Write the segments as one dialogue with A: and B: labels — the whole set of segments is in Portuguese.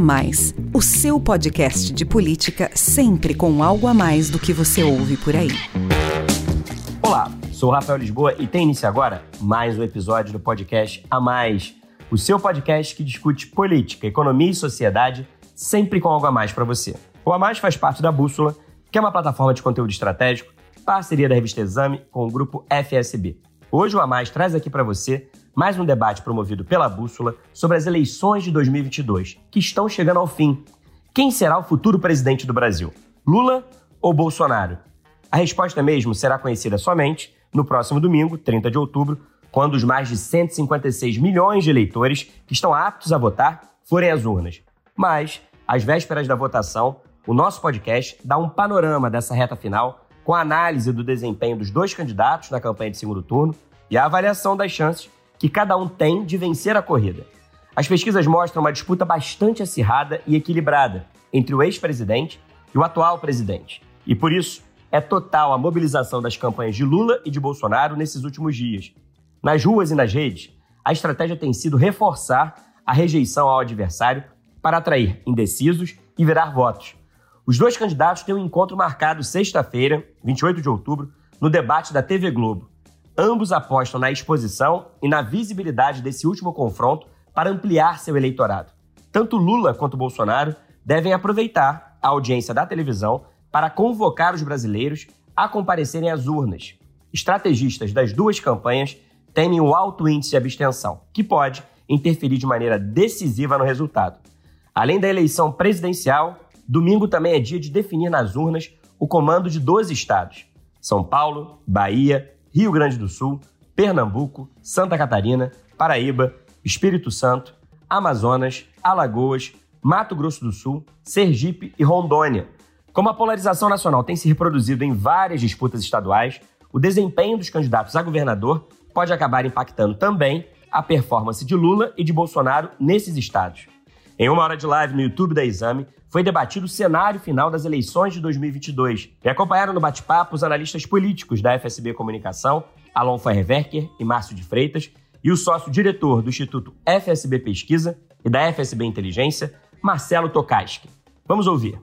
A: Mais, o seu podcast de política sempre com algo a mais do que você ouve por aí.
B: Olá, sou Rafael Lisboa e tem início agora mais um episódio do podcast A Mais, o seu podcast que discute política, economia e sociedade sempre com algo a mais para você. O A Mais faz parte da Bússola, que é uma plataforma de conteúdo estratégico, parceria da revista Exame com o grupo FSB. Hoje o A Mais traz aqui para você mais um debate promovido pela Bússola sobre as eleições de 2022, que estão chegando ao fim. Quem será o futuro presidente do Brasil? Lula ou Bolsonaro? A resposta mesmo será conhecida somente no próximo domingo, 30 de outubro, quando os mais de 156 milhões de eleitores que estão aptos a votar forem às urnas. Mas, às vésperas da votação, o nosso podcast dá um panorama dessa reta final com a análise do desempenho dos dois candidatos na campanha de segundo turno e a avaliação das chances que cada um tem de vencer a corrida. As pesquisas mostram uma disputa bastante acirrada e equilibrada entre o ex-presidente e o atual presidente. E por isso, é total a mobilização das campanhas de Lula e de Bolsonaro nesses últimos dias. Nas ruas e nas redes, a estratégia tem sido reforçar a rejeição ao adversário para atrair indecisos e virar votos. Os dois candidatos têm um encontro marcado sexta-feira, 28 de outubro, no debate da TV Globo. Ambos apostam na exposição e na visibilidade desse último confronto para ampliar seu eleitorado. Tanto Lula quanto Bolsonaro devem aproveitar a audiência da televisão para convocar os brasileiros a comparecerem às urnas. Estrategistas das duas campanhas temem o alto índice de abstenção, que pode interferir de maneira decisiva no resultado. Além da eleição presidencial, domingo também é dia de definir nas urnas o comando de 12 estados: São Paulo, Bahia, Rio Grande do Sul, Pernambuco, Santa Catarina, Paraíba, Espírito Santo, Amazonas, Alagoas, Mato Grosso do Sul, Sergipe e Rondônia. Como a polarização nacional tem se reproduzido em várias disputas estaduais, o desempenho dos candidatos a governador pode acabar impactando também a performance de Lula e de Bolsonaro nesses estados. Em uma hora de live no YouTube da Exame, foi debatido o cenário final das eleições de 2022 e acompanharam no bate-papo os analistas políticos da FSB Comunicação, Alon Feuerwerker e Márcio de Freitas, e o sócio-diretor do Instituto FSB Pesquisa e da FSB Inteligência, Marcelo Tokaski. Vamos ouvir.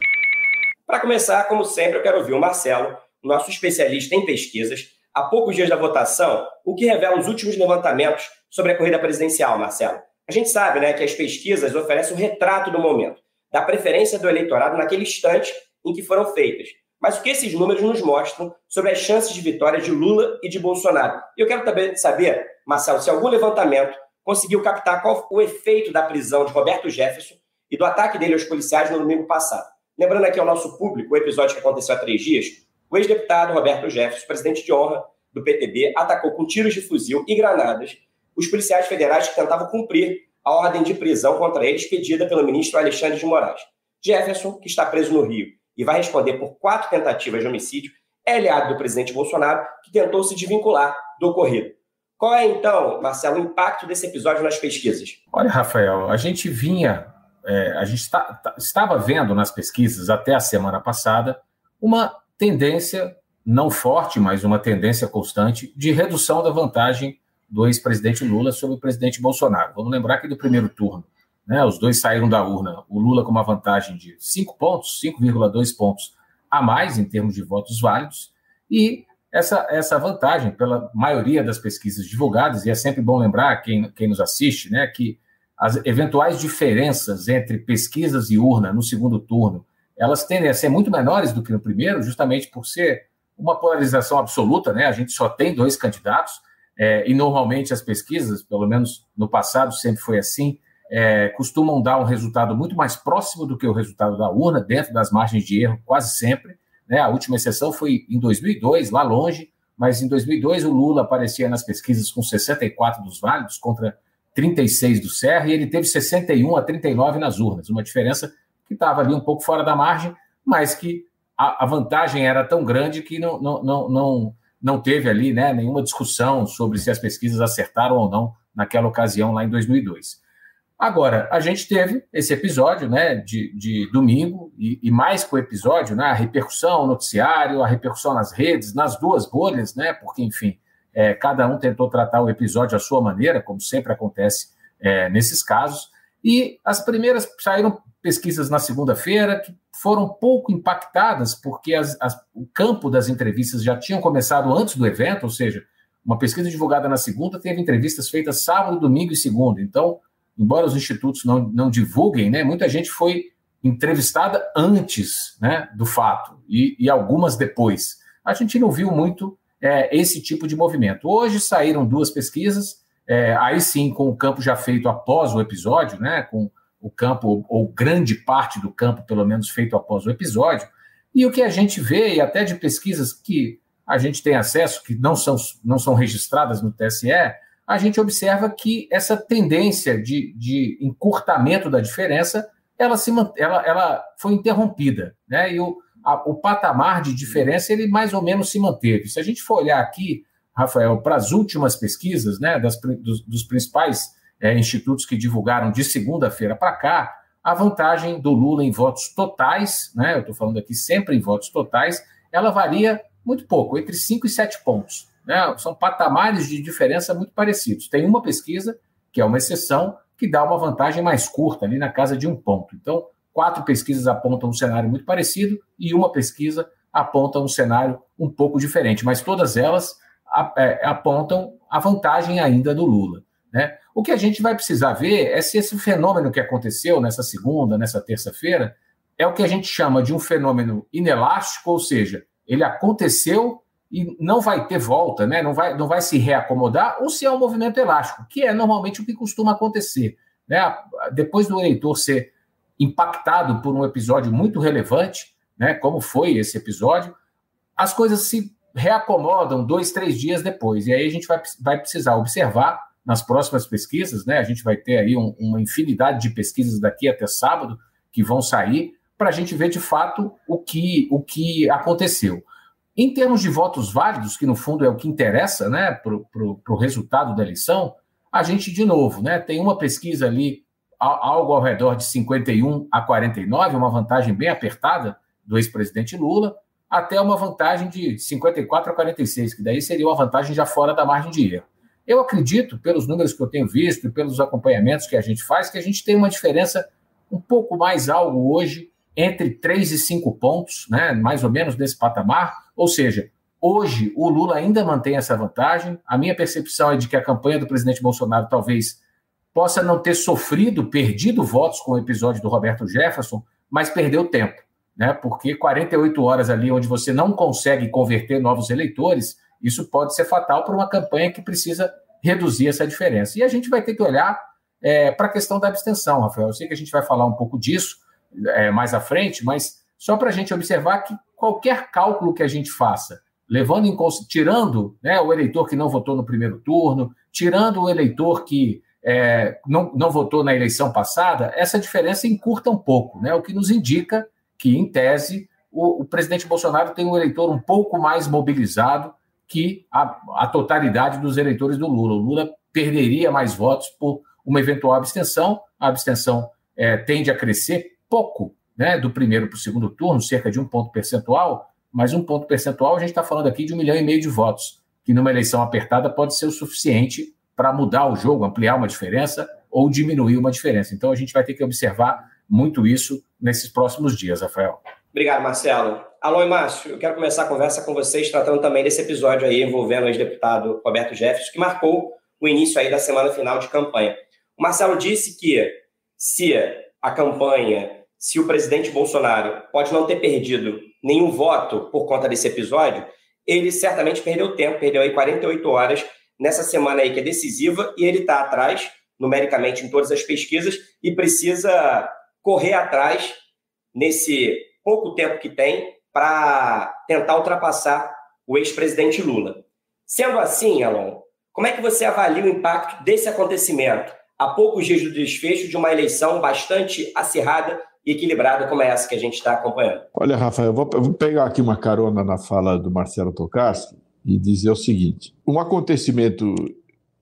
B: Para começar, como sempre, eu quero ouvir o Marcelo, nosso especialista em pesquisas, há poucos dias da votação, o que revela os últimos levantamentos sobre a corrida presidencial, Marcelo. A gente sabe né, que as pesquisas oferecem um retrato do momento da preferência do eleitorado naquele instante em que foram feitas. Mas o que esses números nos mostram sobre as chances de vitória de Lula e de Bolsonaro? E eu quero também saber, Marcelo, se algum levantamento conseguiu captar qual o efeito da prisão de Roberto Jefferson e do ataque dele aos policiais no domingo passado. Lembrando aqui ao nosso público o episódio que aconteceu há três dias, o ex-deputado Roberto Jefferson, presidente de honra do PTB, atacou com tiros de fuzil e granadas os policiais federais que tentavam cumprir a ordem de prisão contra eles pedida pelo ministro Alexandre de Moraes. Jefferson, que está preso no Rio e vai responder por quatro tentativas de homicídio, é aliado do presidente Bolsonaro, que tentou se desvincular do ocorrido. Qual é, então, Marcelo, o impacto desse episódio nas pesquisas?
C: Olha, Rafael, a gente vinha, é, a gente está, tá, estava vendo nas pesquisas até a semana passada uma tendência, não forte, mas uma tendência constante, de redução da vantagem do ex-presidente Lula sobre o presidente Bolsonaro. Vamos lembrar que do primeiro turno, né, os dois saíram da urna, o Lula com uma vantagem de 5 pontos, 5,2 pontos a mais em termos de votos válidos, e essa, essa vantagem, pela maioria das pesquisas divulgadas, e é sempre bom lembrar, quem, quem nos assiste, né, que as eventuais diferenças entre pesquisas e urna no segundo turno, elas tendem a ser muito menores do que no primeiro, justamente por ser uma polarização absoluta, né? A gente só tem dois candidatos, é, e normalmente as pesquisas, pelo menos no passado sempre foi assim, é, costumam dar um resultado muito mais próximo do que o resultado da urna, dentro das margens de erro, quase sempre. Né? A última exceção foi em 2002, lá longe, mas em 2002 o Lula aparecia nas pesquisas com 64 dos válidos contra 36 do Serra, e ele teve 61 a 39 nas urnas, uma diferença que estava ali um pouco fora da margem, mas que a, a vantagem era tão grande que não, não, não, não não teve ali né, nenhuma discussão sobre se as pesquisas acertaram ou não naquela ocasião, lá em 2002. Agora, a gente teve esse episódio né, de, de domingo, e, e mais que o episódio, né, a repercussão no noticiário, a repercussão nas redes, nas duas bolhas, né, porque, enfim, é, cada um tentou tratar o episódio à sua maneira, como sempre acontece é, nesses casos. E as primeiras saíram pesquisas na segunda-feira que foram pouco impactadas, porque as, as, o campo das entrevistas já tinham começado antes do evento, ou seja, uma pesquisa divulgada na segunda teve entrevistas feitas sábado, domingo e segunda. Então, embora os institutos não, não divulguem, né, muita gente foi entrevistada antes né, do fato e, e algumas depois. A gente não viu muito é, esse tipo de movimento. Hoje saíram duas pesquisas, é, aí sim com o campo já feito após o episódio, né, com o campo, ou grande parte do campo, pelo menos, feito após o episódio. E o que a gente vê, e até de pesquisas que a gente tem acesso, que não são, não são registradas no TSE, a gente observa que essa tendência de, de encurtamento da diferença ela, se, ela, ela foi interrompida. Né? E o, a, o patamar de diferença ele mais ou menos se manteve. Se a gente for olhar aqui, Rafael, para as últimas pesquisas né, das, dos, dos principais é, institutos que divulgaram de segunda-feira para cá, a vantagem do Lula em votos totais, né, eu estou falando aqui sempre em votos totais, ela varia muito pouco, entre 5 e 7 pontos. Né? São patamares de diferença muito parecidos. Tem uma pesquisa, que é uma exceção, que dá uma vantagem mais curta, ali na casa de um ponto. Então, quatro pesquisas apontam um cenário muito parecido e uma pesquisa aponta um cenário um pouco diferente, mas todas elas apontam a vantagem ainda do Lula. Né? O que a gente vai precisar ver é se esse fenômeno que aconteceu nessa segunda, nessa terça-feira, é o que a gente chama de um fenômeno inelástico, ou seja, ele aconteceu e não vai ter volta, né? não, vai, não vai se reacomodar, ou se é um movimento elástico, que é normalmente o que costuma acontecer. Né? Depois do eleitor ser impactado por um episódio muito relevante, né? como foi esse episódio, as coisas se reacomodam dois, três dias depois. E aí a gente vai, vai precisar observar nas próximas pesquisas, né? A gente vai ter aí um, uma infinidade de pesquisas daqui até sábado que vão sair para a gente ver de fato o que, o que aconteceu. Em termos de votos válidos, que no fundo é o que interessa né, para o resultado da eleição, a gente, de novo, né, tem uma pesquisa ali, algo ao redor de 51 a 49, uma vantagem bem apertada do ex-presidente Lula, até uma vantagem de 54 a 46, que daí seria uma vantagem já fora da margem de erro. Eu acredito, pelos números que eu tenho visto e pelos acompanhamentos que a gente faz, que a gente tem uma diferença um pouco mais algo hoje entre 3 e 5 pontos, né, mais ou menos nesse patamar. Ou seja, hoje o Lula ainda mantém essa vantagem. A minha percepção é de que a campanha do presidente Bolsonaro talvez possa não ter sofrido, perdido votos com o episódio do Roberto Jefferson, mas perdeu tempo, né? Porque 48 horas ali onde você não consegue converter novos eleitores, isso pode ser fatal para uma campanha que precisa reduzir essa diferença. E a gente vai ter que olhar é, para a questão da abstenção, Rafael. Eu sei que a gente vai falar um pouco disso, é, mais à frente, mas só para a gente observar que qualquer cálculo que a gente faça, levando em tirando né, o eleitor que não votou no primeiro turno, tirando o eleitor que é, não, não votou na eleição passada, essa diferença encurta um pouco, né, o que nos indica que, em tese, o, o presidente Bolsonaro tem um eleitor um pouco mais mobilizado que a, a totalidade dos eleitores do Lula. O Lula perderia mais votos por uma eventual abstenção, a abstenção é, tende a crescer pouco né, do primeiro para o segundo turno, cerca de um ponto percentual, mas um ponto percentual a gente está falando aqui de um milhão e meio de votos, que numa eleição apertada pode ser o suficiente para mudar o jogo, ampliar uma diferença ou diminuir uma diferença. Então a gente vai ter que observar muito isso nesses próximos dias, Rafael.
B: Obrigado, Marcelo. Alô, Márcio, eu quero começar a conversa com vocês tratando também desse episódio aí envolvendo o ex-deputado Roberto Jefferson, que marcou o início aí da semana final de campanha. O Marcelo disse que se a campanha se o presidente Bolsonaro pode não ter perdido nenhum voto por conta desse episódio, ele certamente perdeu tempo, perdeu aí 48 horas nessa semana aí que é decisiva e ele está atrás, numericamente, em todas as pesquisas e precisa correr atrás nesse pouco tempo que tem para tentar ultrapassar o ex-presidente Lula. Sendo assim, Alon, como é que você avalia o impacto desse acontecimento a poucos dias do desfecho de uma eleição bastante acirrada e equilibrada como é essa que a gente está acompanhando.
D: Olha, Rafael, eu vou, eu vou, pegar aqui uma carona na fala do Marcelo Tokarski e dizer o seguinte: um acontecimento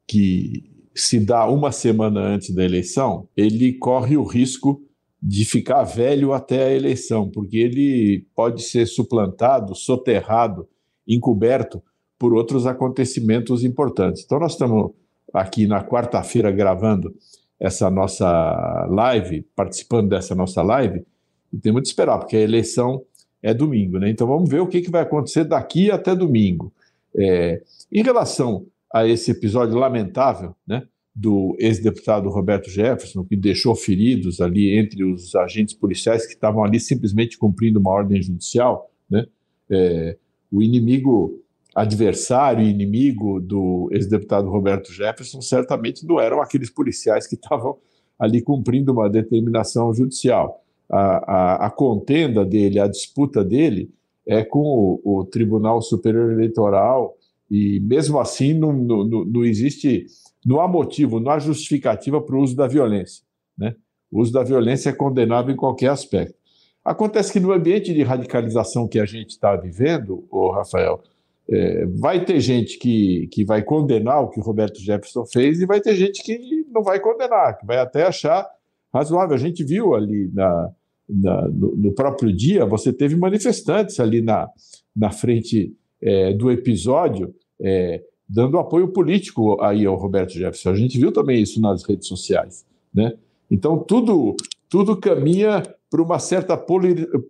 D: que se dá uma semana antes da eleição, ele corre o risco de ficar velho até a eleição, porque ele pode ser suplantado, soterrado, encoberto por outros acontecimentos importantes. Então, nós estamos aqui na quarta-feira gravando essa nossa live, participando dessa nossa live, e temos de esperar, porque a eleição é domingo, né? Então vamos ver o que, que vai acontecer daqui até domingo. É, em relação a esse episódio lamentável, né? Do ex-deputado Roberto Jefferson, que deixou feridos ali entre os agentes policiais que estavam ali simplesmente cumprindo uma ordem judicial, né? É, o inimigo adversário e inimigo do ex-deputado Roberto Jefferson certamente não eram aqueles policiais que estavam ali cumprindo uma determinação judicial. A, a, a contenda dele, a disputa dele é com o, o, Tribunal Superior Eleitoral e mesmo assim não, não, não existe, não há motivo, não há justificativa para o uso da violência. Né? O uso da violência é condenável em qualquer aspecto. Acontece que no ambiente de radicalização que a gente está vivendo, o Rafael, é, vai ter gente que, que vai condenar o que o Roberto Jefferson fez e vai ter gente que não vai condenar, que vai até achar razoável. A gente viu ali na, na no, no, próprio dia, você teve manifestantes ali na, na frente é, do episódio é, dando apoio político aí ao Roberto Jefferson. A gente viu também isso nas redes sociais. Né? Então, tudo, tudo caminha para uma certa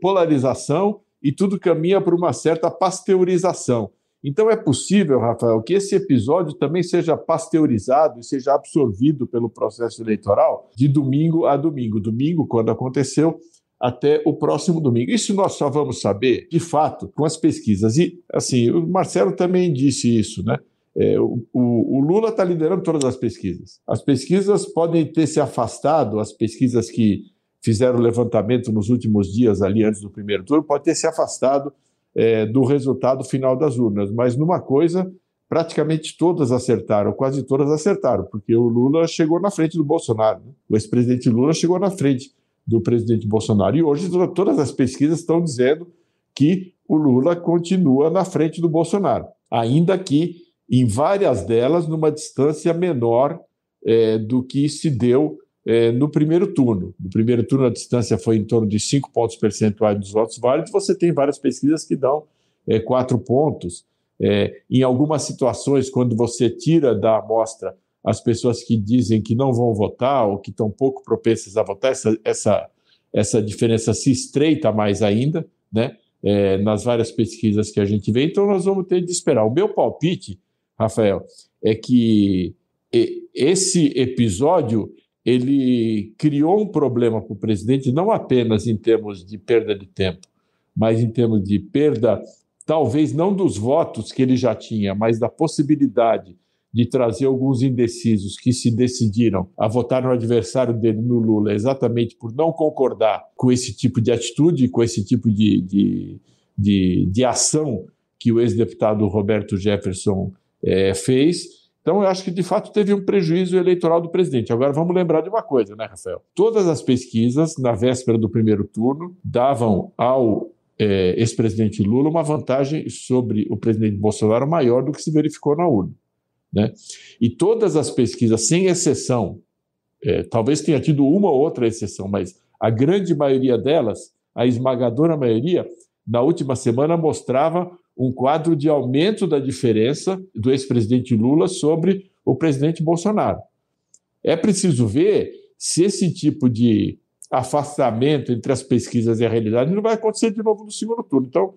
D: polarização e tudo caminha para uma certa pasteurização. Então é possível, Rafael, que esse episódio também seja pasteurizado e seja absorvido pelo processo eleitoral de domingo a domingo. Domingo, quando aconteceu, até o próximo domingo. Isso nós só vamos saber, de fato, com as pesquisas. E, assim, o Marcelo também disse isso, né? É, o, o, Lula está liderando todas as pesquisas. As pesquisas podem ter se afastado, as pesquisas que fizeram levantamento nos últimos dias ali antes do primeiro turno, pode ter se afastado é, do resultado final das urnas. Mas numa coisa, praticamente todas acertaram, quase todas acertaram, porque o Lula chegou na frente do Bolsonaro. Né? O ex-presidente Lula chegou na frente do presidente Bolsonaro. E hoje todas as pesquisas estão dizendo que o Lula continua na frente do Bolsonaro, ainda que em várias delas numa distância menor é, do que se deu é, no primeiro turno. No primeiro turno, a distância foi em torno de 5 pontos percentuais dos votos válidos. Você tem várias pesquisas que dão é, 4 pontos. É, em algumas situações, quando você tira da amostra as pessoas que dizem que não vão votar ou que estão pouco propensas a votar, essa, essa, essa diferença se estreita mais ainda, né? É, nas várias pesquisas que a gente vê. Então, nós vamos ter de esperar. O meu palpite, Rafael, é que esse episódio ele criou um problema para o presidente, não apenas em termos de perda de tempo, mas em termos de perda, talvez não dos votos que ele já tinha, mas da possibilidade de trazer alguns indecisos que se decidiram a votar no adversário dele, no Lula, exatamente por não concordar com esse tipo de atitude, com esse tipo de, de, de, de ação que o ex-deputado Roberto Jefferson é, fez então, eu acho que de fato teve um prejuízo eleitoral do presidente. Agora, vamos lembrar de uma coisa, né, Rafael? Todas as pesquisas, na véspera do primeiro turno, davam ao é, ex-presidente Lula uma vantagem sobre o presidente Bolsonaro maior do que se verificou na urna. Né? E todas as pesquisas, sem exceção, é, talvez tenha tido uma ou outra exceção, mas a grande maioria delas, a esmagadora maioria, na última semana mostrava um quadro de aumento da diferença do ex-presidente Lula sobre o presidente Bolsonaro. É preciso ver se esse tipo de afastamento entre as pesquisas e a realidade não vai acontecer de novo no segundo turno. Então,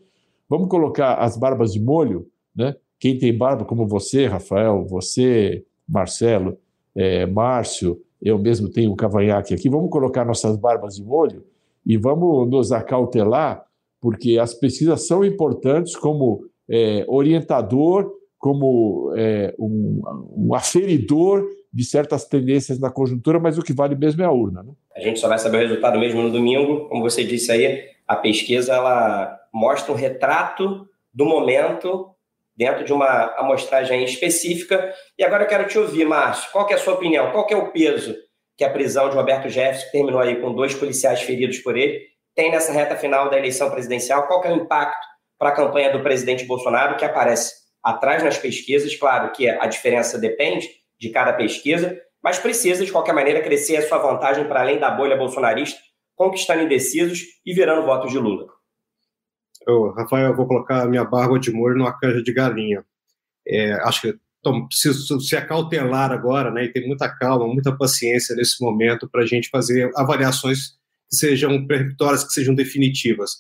D: vamos colocar as barbas de molho, né? Quem tem barba, como você, Rafael, você, Marcelo, é, Márcio, eu mesmo tenho um cavanhaque aqui, vamos colocar nossas barbas de molho e vamos nos acautelar porque as pesquisas são importantes como é, orientador, como é, um, um, aferidor de certas tendências na conjuntura, mas o que vale mesmo é a urna. Né?
B: A gente só vai saber o resultado mesmo no domingo. Como você disse aí, a pesquisa ela mostra um retrato do momento dentro de uma amostragem específica. E agora eu quero te ouvir, Márcio. Qual é a sua opinião? Qual é o peso que a prisão de Roberto Jefferson, que terminou aí com dois policiais feridos por ele, tem nessa reta final da eleição presidencial? Qual é o impacto para a campanha do presidente Bolsonaro, que aparece atrás nas pesquisas? Claro que a diferença depende de cada pesquisa, mas precisa, de qualquer maneira, crescer a sua vantagem para além da bolha bolsonarista, conquistando indecisos e virando votos de Lula.
E: Eu, Rafael, eu vou colocar a minha barba de molho numa canja de galinha. É, acho que preciso se acautelar agora, né, e ter muita calma, muita paciência nesse momento para a gente fazer avaliações que sejam peremptórias, que sejam definitivas.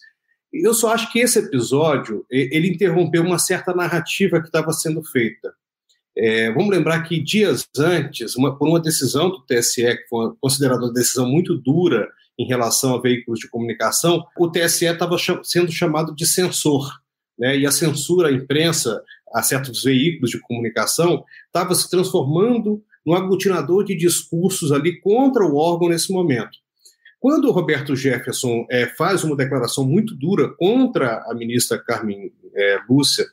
E: Eu só acho que esse episódio ele interrompeu uma certa narrativa que estava sendo feita. É, vamos lembrar que dias antes, uma, por uma decisão do TSE, que foi considerada uma decisão muito dura em relação a veículos de comunicação, o TSE estava sendo chamado de censor. Né, e a censura à imprensa, a certos veículos de comunicação, estava se transformando num aglutinador de discursos ali contra o órgão nesse momento. Quando o Roberto Jefferson é, faz uma declaração muito dura contra a ministra Carmen é, Lúcia,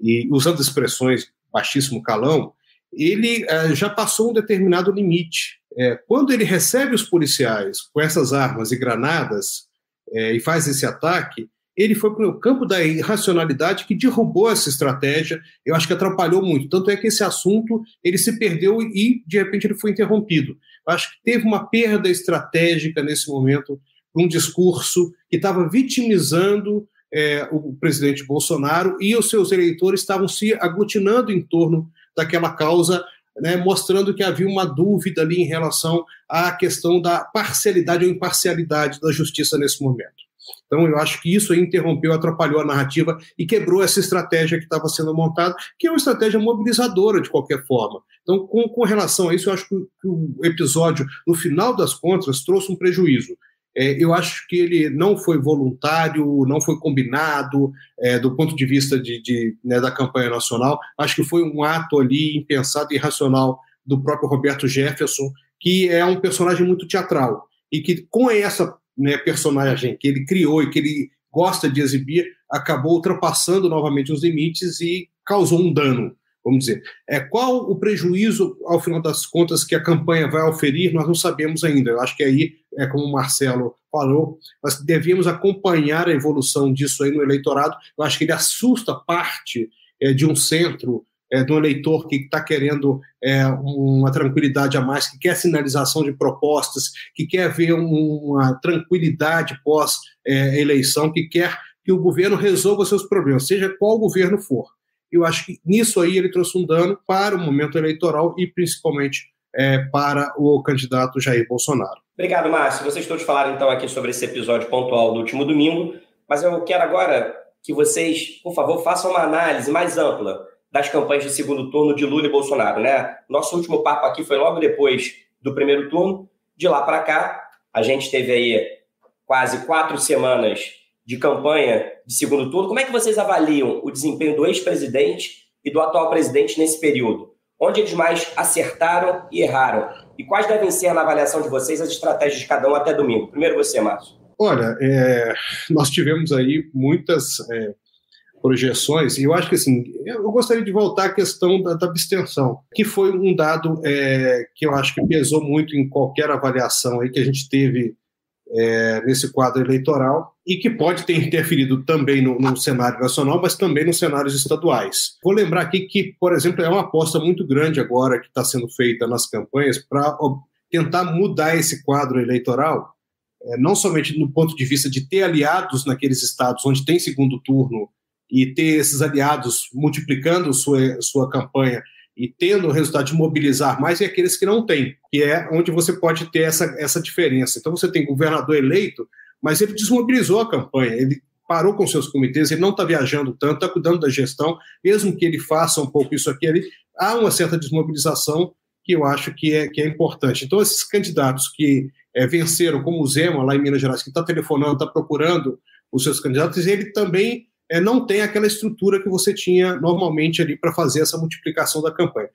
E: e usando expressões baixíssimo calão, ele é, já passou um determinado limite. Quando ele recebe os policiais com essas armas e granadas e faz esse ataque, ele foi para o campo da irracionalidade que derrubou essa estratégia. Eu acho que atrapalhou muito. Tanto é que esse assunto ele se perdeu e de repente ele foi interrompido. Acho que teve uma perda estratégica nesse momento um discurso que estava vitimizando é, o presidente Bolsonaro e os seus eleitores estavam se aglutinando em torno daquela causa, né, mostrando que havia uma dúvida ali em relação à questão da parcialidade ou imparcialidade da justiça nesse momento. Então, eu acho que isso interrompeu, atrapalhou a narrativa e quebrou essa estratégia que estava sendo montada, que é uma estratégia mobilizadora de qualquer forma. Então, com, com relação a isso, eu acho que, que o episódio, no final das contas, trouxe um prejuízo. É, eu acho que ele não foi voluntário, não foi combinado é, do ponto de vista de, de né, da campanha nacional. Acho que foi um ato ali impensado e irracional do próprio Roberto Jefferson, que é um personagem muito teatral e que com essa né, personagem que ele criou e que ele gosta de exibir, acabou ultrapassando novamente os limites e causou um dano, vamos dizer. É, qual o prejuízo, ao final das contas, que a campanha vai oferir, nós não sabemos ainda. Eu acho que aí, é como o Marcelo falou, nós devíamos acompanhar a evolução disso aí no eleitorado. Eu acho que ele assusta parte é, de um centro é, do eleitor que está querendo é, uma tranquilidade a mais, que quer sinalização de propostas, que quer ver uma tranquilidade pós-eleição, é, que quer que o governo resolva seus problemas, seja qual governo for. Eu acho que nisso aí ele trouxe um dano para o momento eleitoral e principalmente é, para o candidato Jair Bolsonaro.
B: Obrigado, Márcio. Vocês todos falaram então aqui sobre esse episódio pontual do último domingo, mas eu quero agora que vocês, por favor, façam uma análise mais ampla das campanhas de segundo turno de Lula e Bolsonaro, né? Nosso último papo aqui foi logo depois do primeiro turno. De lá para cá, a gente teve aí quase quatro semanas de campanha de segundo turno. Como é que vocês avaliam o desempenho do ex-presidente e do atual presidente nesse período? Onde eles mais acertaram e erraram? E quais devem ser, na avaliação de vocês, as estratégias de cada um até domingo? Primeiro você, Márcio.
E: Olha, é, nós tivemos aí muitas é, projeções, e eu acho que assim, eu gostaria de voltar à questão da, da abstenção, que foi um dado é, que eu acho que pesou muito em qualquer avaliação aí que a gente teve é, nesse quadro eleitoral e que pode ter interferido também no, no, cenário nacional, mas também nos cenários estaduais. Vou lembrar aqui que, por exemplo, é uma aposta muito grande agora que está sendo feita nas campanhas para tentar mudar esse quadro eleitoral, é, não somente no ponto de vista de ter aliados naqueles estados onde tem segundo turno e ter esses aliados multiplicando sua, sua campanha e tendo o resultado de mobilizar mais, e aqueles que não têm, que é onde você pode ter essa, essa diferença. Então você tem governador eleito, mas ele desmobilizou a campanha, ele parou com seus comitês, ele não está viajando tanto, está cuidando da gestão, mesmo que ele faça um pouco isso aqui, ali, há uma certa desmobilização que eu acho que é, que é importante. Então, esses candidatos que é, venceram, como o Zema, lá em Minas Gerais, que está telefonando, está procurando os seus candidatos, ele também é, não tem aquela estrutura que você tinha normalmente ali para fazer essa multiplicação da campanha.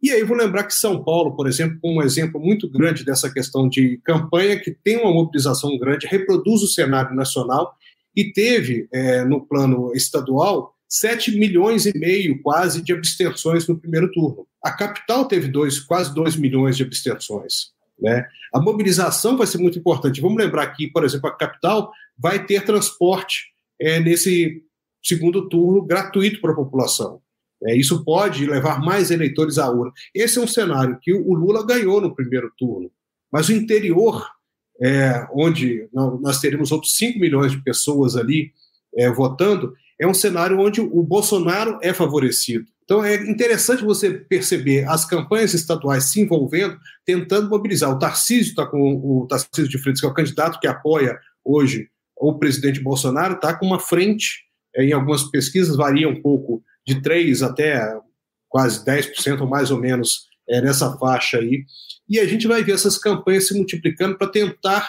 E: E aí vou lembrar que São Paulo, por exemplo, um exemplo muito grande dessa questão de campanha, que tem uma mobilização grande, reproduz o cenário nacional e teve, é, no plano estadual, 7 milhões e meio quase de abstenções no primeiro turno. A capital teve dois, quase 2 milhões de abstenções. Né? A mobilização vai ser muito importante. Vamos lembrar que, por exemplo, a capital vai ter transporte é, nesse segundo turno gratuito para a população. É, isso pode levar mais eleitores à urna. Esse é um cenário que o Lula ganhou no primeiro turno, mas o interior, é, onde nós teremos outros 5 milhões de pessoas ali é, votando, é um cenário onde o Bolsonaro é favorecido. Então é interessante você perceber as campanhas estaduais se envolvendo, tentando mobilizar. O Tarcísio está com o Tarcísio de Freitas, que é o candidato que apoia hoje o presidente Bolsonaro, está com uma frente, em algumas pesquisas varia um pouco, de 3 até quase 10% ou mais ou menos é, nessa faixa aí. E a gente vai ver essas campanhas se multiplicando para tentar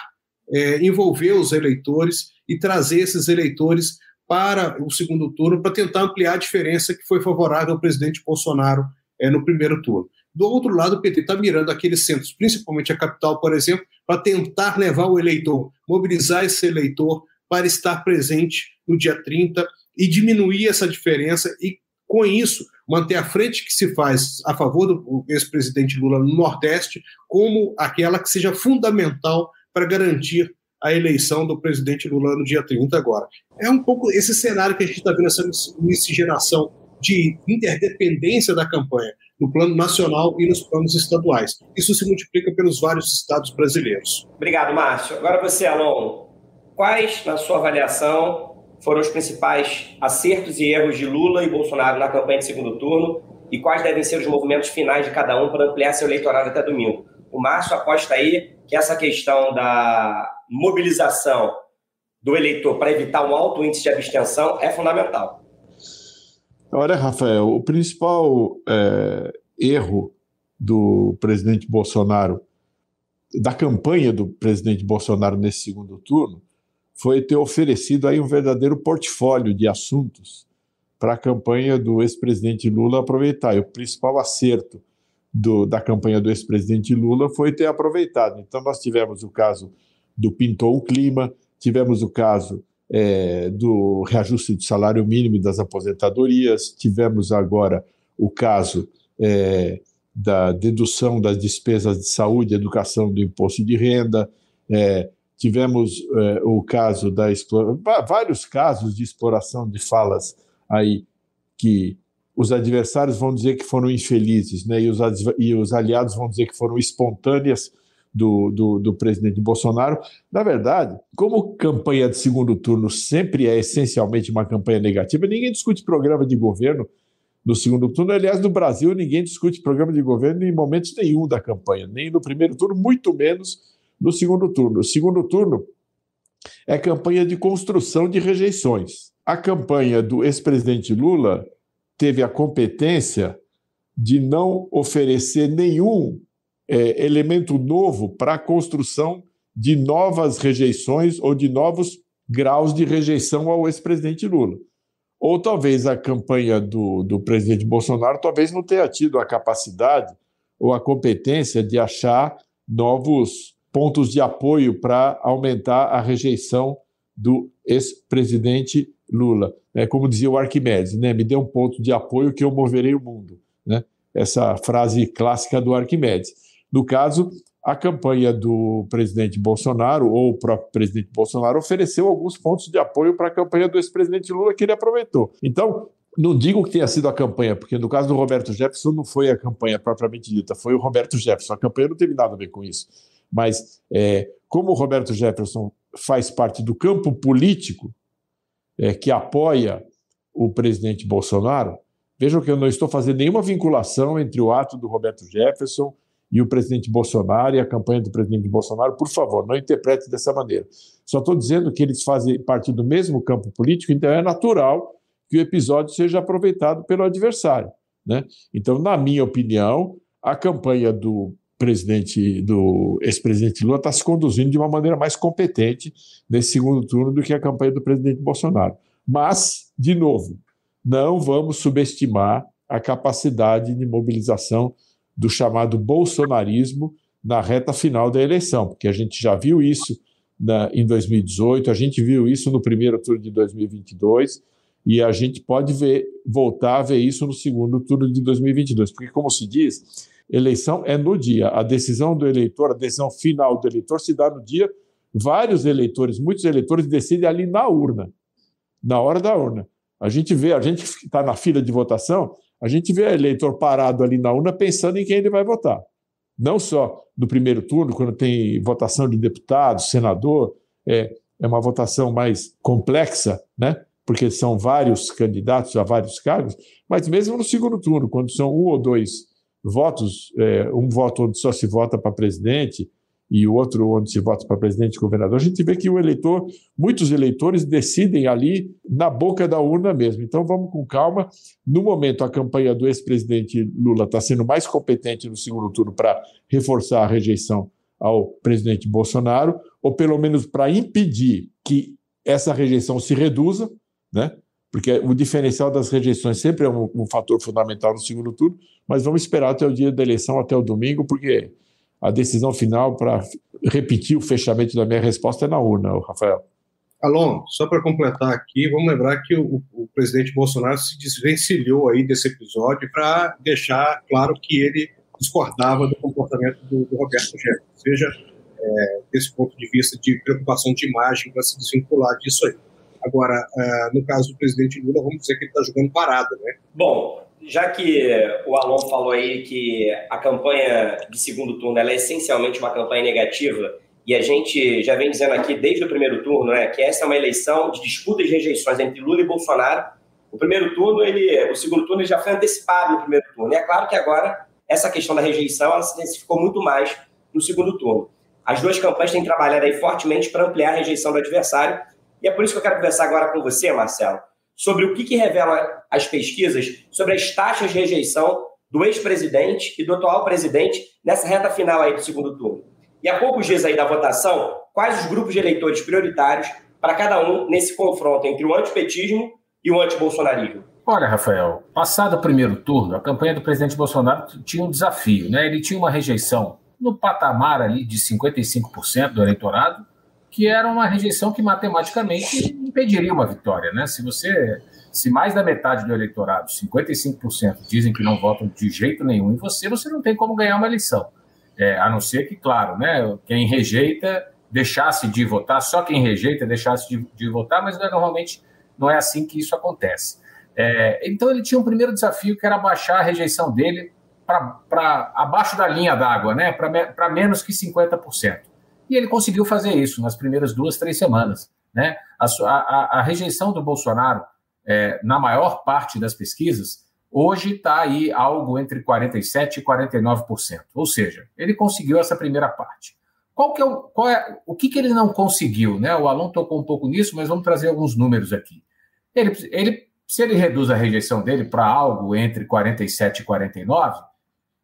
E: é, envolver os eleitores e trazer esses eleitores para o segundo turno para tentar ampliar a diferença que foi favorável ao presidente Bolsonaro é, no primeiro turno. Do outro lado, o PT está mirando aqueles centros, principalmente a capital, por exemplo, para tentar levar o eleitor, mobilizar esse eleitor para estar presente no dia 30 e diminuir essa diferença e, com isso, manter a frente que se faz a favor do ex-presidente Lula no Nordeste como aquela que seja fundamental para garantir a eleição do presidente Lula no dia 30 agora. É um pouco esse cenário que a gente está vendo, essa miscigenação de interdependência da campanha no plano nacional e nos planos estaduais. Isso se multiplica pelos vários estados brasileiros.
B: Obrigado, Márcio. Agora você, Alon. Quais, na sua avaliação, foram os principais acertos e erros de Lula e Bolsonaro na campanha de segundo turno e quais devem ser os movimentos finais de cada um para ampliar seu eleitorado até domingo? O Márcio aposta aí que essa questão da mobilização do eleitor para evitar um alto índice de abstenção é fundamental.
D: Olha, Rafael, o principal é, erro do presidente Bolsonaro, da campanha do presidente Bolsonaro nesse segundo turno, foi ter oferecido aí um verdadeiro portfólio de assuntos para a campanha do ex-presidente Lula aproveitar. E o principal acerto do, da campanha do ex-presidente Lula foi ter aproveitado. Então, nós tivemos o caso do Pintou o Clima, tivemos o caso é, do reajuste do salário mínimo das aposentadorias, tivemos agora o caso é, da dedução das despesas de saúde e educação do imposto de renda, é, tivemos é, o caso da vários casos de exploração de falas aí que os adversários vão dizer que foram infelizes, né? E os, e os aliados vão dizer que foram espontâneas do, do, do, presidente Bolsonaro. Na verdade, como campanha de segundo turno sempre é essencialmente uma campanha negativa, ninguém discute programa de governo no segundo turno. Aliás, no Brasil, ninguém discute programa de governo em momentos nenhum da campanha, nem no primeiro turno, muito menos no segundo turno. O segundo turno é campanha de construção de rejeições. A campanha do ex-presidente Lula teve a competência de não oferecer nenhum é, elemento novo para a construção de novas rejeições ou de novos graus de rejeição ao ex-presidente Lula. Ou talvez a campanha do, do presidente Bolsonaro talvez não tenha tido a capacidade ou a competência de achar novos pontos de apoio para aumentar a rejeição do ex-presidente Lula. É, como dizia o Arquimedes, né? me dê um ponto de apoio que eu moverei o mundo. Né? Essa frase clássica do Arquimedes. No caso, a campanha do presidente Bolsonaro, ou o próprio presidente Bolsonaro, ofereceu alguns pontos de apoio para a campanha do ex-presidente Lula que ele aproveitou. Então, não digo que tenha sido a campanha, porque no caso do Roberto Jefferson não foi a campanha propriamente dita, foi o Roberto Jefferson. A campanha não teve nada a ver com isso. Mas, é, como o Roberto Jefferson faz parte do campo político é, que apoia o presidente Bolsonaro, vejam que eu não estou fazendo nenhuma vinculação entre o ato do Roberto Jefferson e o presidente Bolsonaro e a campanha do presidente Bolsonaro. Por favor, não interprete dessa maneira. Só estou dizendo que eles fazem parte do mesmo campo político, então é natural que o episódio seja aproveitado pelo adversário. Né? Então, na minha opinião, a campanha do presidente do ex-presidente Lula está se conduzindo de uma maneira mais competente nesse segundo turno do que a campanha do presidente Bolsonaro. Mas, de novo, não vamos subestimar a capacidade de mobilização do chamado bolsonarismo na reta final da eleição, porque a gente já viu isso na, em 2018, a gente viu isso no primeiro turno de 2022 e a gente pode ver, voltar a ver isso no segundo turno de 2022, porque, como se diz, Eleição é no dia. A decisão do eleitor, a decisão final do eleitor se dá no dia. Vários eleitores, muitos eleitores decidem ali na urna, na hora da urna. A gente vê, a gente que está na fila de votação, a gente vê eleitor parado ali na urna pensando em quem ele vai votar. Não só no primeiro turno, quando tem votação de deputado, senador, é, é uma votação mais complexa, né? porque são vários candidatos a vários cargos, mas mesmo no segundo turno, quando são um ou dois votos, é, um voto onde só se vota para presidente e o outro onde se vota para presidente e governador, a gente vê que o eleitor, muitos eleitores decidem ali na boca da urna mesmo. Então vamos com calma. No momento, a campanha do ex-presidente Lula está sendo mais competente no segundo turno para reforçar a rejeição ao presidente Bolsonaro, ou pelo menos para impedir que essa rejeição se reduza, né? Porque o diferencial das rejeições sempre é um, um, fator fundamental no segundo turno, mas vamos esperar até o dia da eleição, até o domingo, porque a decisão final para repetir o fechamento da minha resposta é na urna, Rafael.
E: Alon, só para completar aqui, vamos lembrar que o, o, presidente Bolsonaro se desvencilhou aí desse episódio para deixar claro que ele discordava do comportamento do, do Roberto Jefferson, seja é, desse ponto de vista de preocupação de imagem para se desvincular disso aí. Agora, uh, no caso do presidente Lula, vamos dizer que ele está jogando parado, né?
B: Bom, já que o Alon falou aí que a campanha de segundo turno é essencialmente uma campanha negativa, e a gente já vem dizendo aqui desde o primeiro turno, né, que essa é uma eleição de disputa e rejeições entre Lula e Bolsonaro. O primeiro turno, ele, o segundo turno ele já foi antecipado no primeiro turno. E é claro que agora essa questão da rejeição ela se intensificou muito mais no segundo turno. As duas campanhas têm trabalhado aí fortemente para ampliar a rejeição do adversário e é por isso que eu quero conversar agora com você, Marcelo, sobre o que, que revela as pesquisas sobre as taxas de rejeição do ex-presidente e do atual presidente nessa reta final aí do segundo turno. E há poucos dias aí da votação, quais os grupos de eleitores prioritários para cada um nesse confronto entre o antipetismo e o antibolsonarismo?
C: Olha, Rafael, passado o primeiro turno, a campanha do presidente Bolsonaro tinha um desafio, né? Ele tinha uma rejeição no patamar ali de 55% do eleitorado, que era uma rejeição que matematicamente impediria uma vitória, né? Se você, se mais da metade do eleitorado, 55%, dizem que não votam de jeito nenhum em você, você não tem como ganhar uma eleição. É, a não ser que, claro, né, quem rejeita deixasse de votar, só quem rejeita deixasse de, de votar, mas é, normalmente não é assim que isso acontece. É, então ele tinha um primeiro desafio que era baixar a rejeição dele para abaixo da linha d'água, né, para menos que 50%. E ele conseguiu fazer isso nas primeiras duas, três semanas. Né? A, a, a rejeição do Bolsonaro, é, na maior parte das pesquisas, hoje está aí algo entre 47% e 49%. Ou seja, ele conseguiu essa primeira parte. Qual que é o, qual é, o que, que ele não conseguiu? Né? O Alon tocou um pouco nisso, mas vamos trazer alguns números aqui. Ele, ele, se ele reduz a rejeição dele para algo entre 47% e 49%,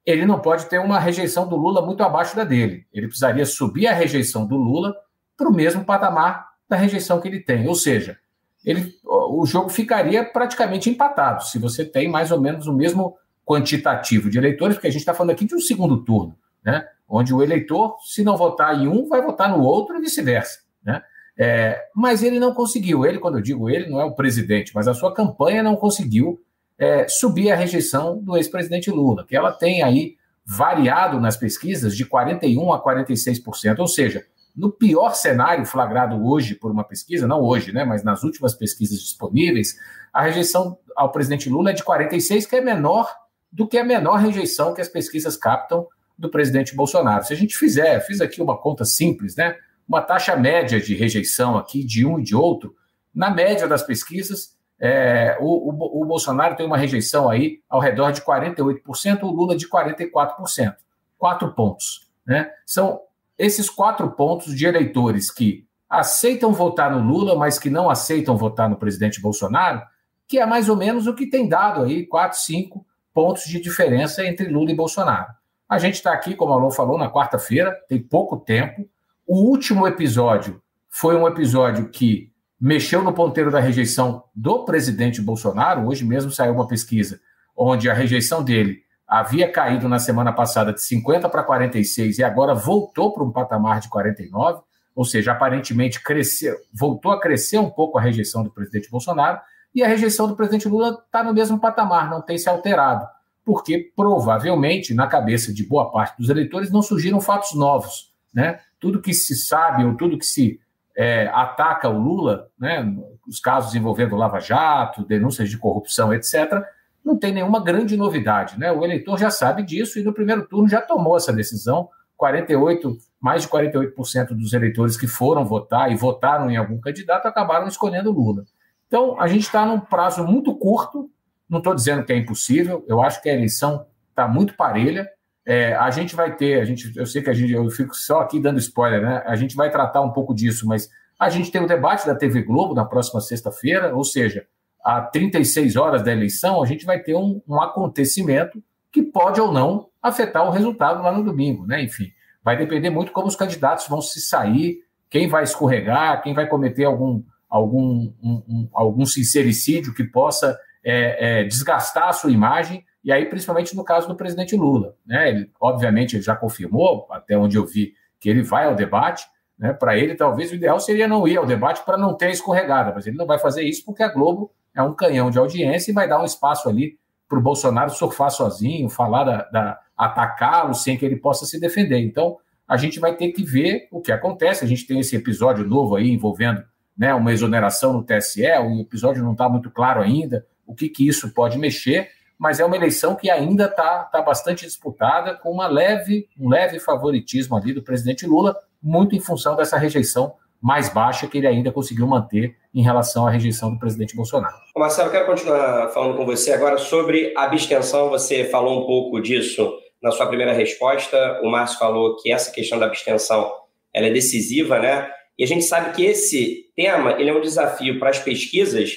C: ele não pode ter uma rejeição do Lula muito abaixo da dele. Ele precisaria subir a rejeição do Lula para o mesmo patamar da rejeição que ele tem. Ou seja, ele, o jogo ficaria praticamente empatado se você tem mais ou menos o mesmo quantitativo de eleitores, porque a gente está falando aqui de um segundo turno, né? onde o eleitor, se não votar em um, vai votar no outro e vice-versa. Né? É, mas ele não conseguiu. Ele, quando eu digo ele, não é o presidente, mas a sua campanha não conseguiu é, subir a rejeição do ex-presidente Lula, que ela tem aí variado nas pesquisas de 41% a 46%, ou seja, no pior cenário flagrado hoje por uma pesquisa, não hoje, né, mas nas últimas pesquisas disponíveis, a rejeição ao presidente Lula é de 46%, que é menor do que a menor rejeição que as pesquisas captam do presidente Bolsonaro. Se a gente fizer, fiz aqui uma conta simples, né, uma taxa média de rejeição aqui de um e de outro, na média das pesquisas, é, o, o, o, Bolsonaro tem uma rejeição aí ao redor de 48%, o Lula de 44%. Quatro pontos. Né? São esses quatro pontos de eleitores que aceitam votar no Lula, mas que não aceitam votar no presidente Bolsonaro, que é mais ou menos o que tem dado aí, quatro, cinco pontos de diferença entre Lula e Bolsonaro. A gente está aqui, como a Alon falou, na quarta-feira, tem pouco tempo. O último episódio foi um episódio que mexeu no ponteiro da rejeição do presidente Bolsonaro. Hoje mesmo saiu uma pesquisa onde a rejeição dele havia caído na semana passada de 50 para 46 e agora voltou para um patamar de 49, ou seja, aparentemente cresceu, voltou a crescer um pouco a rejeição do presidente Bolsonaro e a rejeição do presidente Lula está no mesmo patamar, não tem se alterado, porque provavelmente na cabeça de boa parte dos eleitores não surgiram fatos novos, né? Tudo que se sabe ou tudo que se é, ataca o Lula, né, os casos envolvendo Lava Jato, denúncias de corrupção, etc., não tem nenhuma grande novidade. Né? O eleitor já sabe disso e no primeiro turno já tomou essa decisão. 48, mais de 48% dos eleitores que foram votar e votaram em algum candidato acabaram escolhendo Lula. Então, a gente está num prazo muito curto, não estou dizendo que é impossível, eu acho que a eleição está muito parelha. É, a gente vai ter, a gente, eu sei que a gente, eu fico só aqui dando spoiler, né? A gente vai tratar um pouco disso, mas a gente tem o debate da TV Globo na próxima sexta-feira, ou seja, a 36 horas da eleição, a gente vai ter um, um acontecimento que pode ou não afetar o resultado lá no domingo, né? Enfim, vai depender muito como os candidatos vão se sair, quem vai escorregar, quem vai cometer algum, algum, um, um, algum sincericídio que possa é, é, desgastar a sua imagem, e aí principalmente no caso do presidente Lula. Né? Ele, obviamente, já confirmou, até onde eu vi, que ele vai ao debate. Né? Para ele, talvez o ideal seria não ir ao debate para não ter escorregada, mas ele não vai fazer isso porque a Globo é um canhão de audiência e vai dar um espaço ali para o Bolsonaro surfar sozinho, falar da, da atacá-lo sem que ele possa se defender. Então, a gente vai ter que ver o que acontece. A gente tem esse episódio novo aí envolvendo né, uma exoneração no TSE, o episódio não está muito claro ainda, o que, que isso pode mexer, mas é uma eleição que ainda está tá bastante disputada, com uma leve, um leve favoritismo ali do presidente Lula, muito em função dessa rejeição mais baixa que ele ainda conseguiu manter em relação à rejeição do presidente Bolsonaro.
B: Marcelo, quero continuar falando com você agora sobre abstenção. Você falou um pouco disso na sua primeira resposta. O Márcio falou que essa questão da abstenção ela é decisiva, né? E a gente sabe que esse tema ele é um desafio para as pesquisas,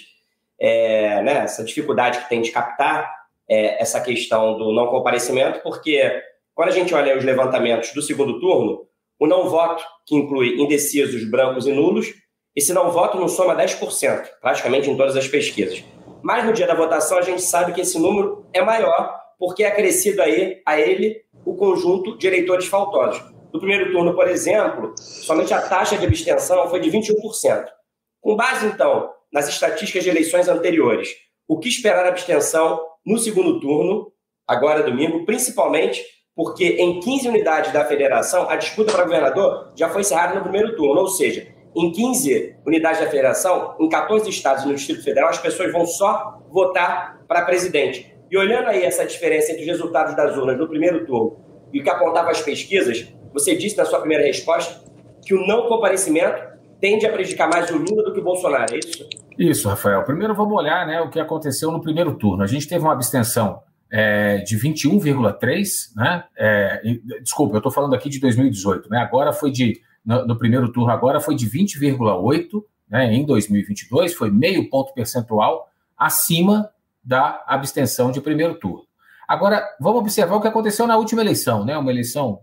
B: é, né? essa dificuldade que tem de captar é, essa questão do não comparecimento, porque quando a gente olha os levantamentos do segundo turno, o não voto, que inclui indecisos, brancos e nulos, esse não voto não soma 10%, praticamente em todas as pesquisas. Mas no dia da votação a gente sabe que esse número é maior, porque é acrescido aí a ele o conjunto de eleitores faltosos. No primeiro turno, por exemplo, somente a taxa de abstenção foi de 21%. Com base, então, nas estatísticas de eleições anteriores, o que esperar a abstenção no segundo turno, agora domingo, principalmente porque em 15 unidades da federação, a disputa para governador já foi encerrada no primeiro turno, ou seja, em 15 unidades da federação, em 14 estados e no Distrito Federal, as pessoas vão só votar para presidente. E olhando aí essa diferença entre os resultados das urnas no primeiro turno e o que apontava as pesquisas, você disse na sua primeira resposta que o não comparecimento tende a prejudicar mais o Lula do que o Bolsonaro, é isso?
C: Isso, Rafael. Primeiro vamos olhar né, o que aconteceu no primeiro turno. A gente teve uma abstenção é, de 21,3, né? É, desculpa, eu estou falando aqui de 2018, né? Agora foi de no, no primeiro turno agora foi de 20,8, né? Em 2022 foi meio ponto percentual acima da abstenção de primeiro turno. Agora vamos observar o que aconteceu na última eleição, né? Uma eleição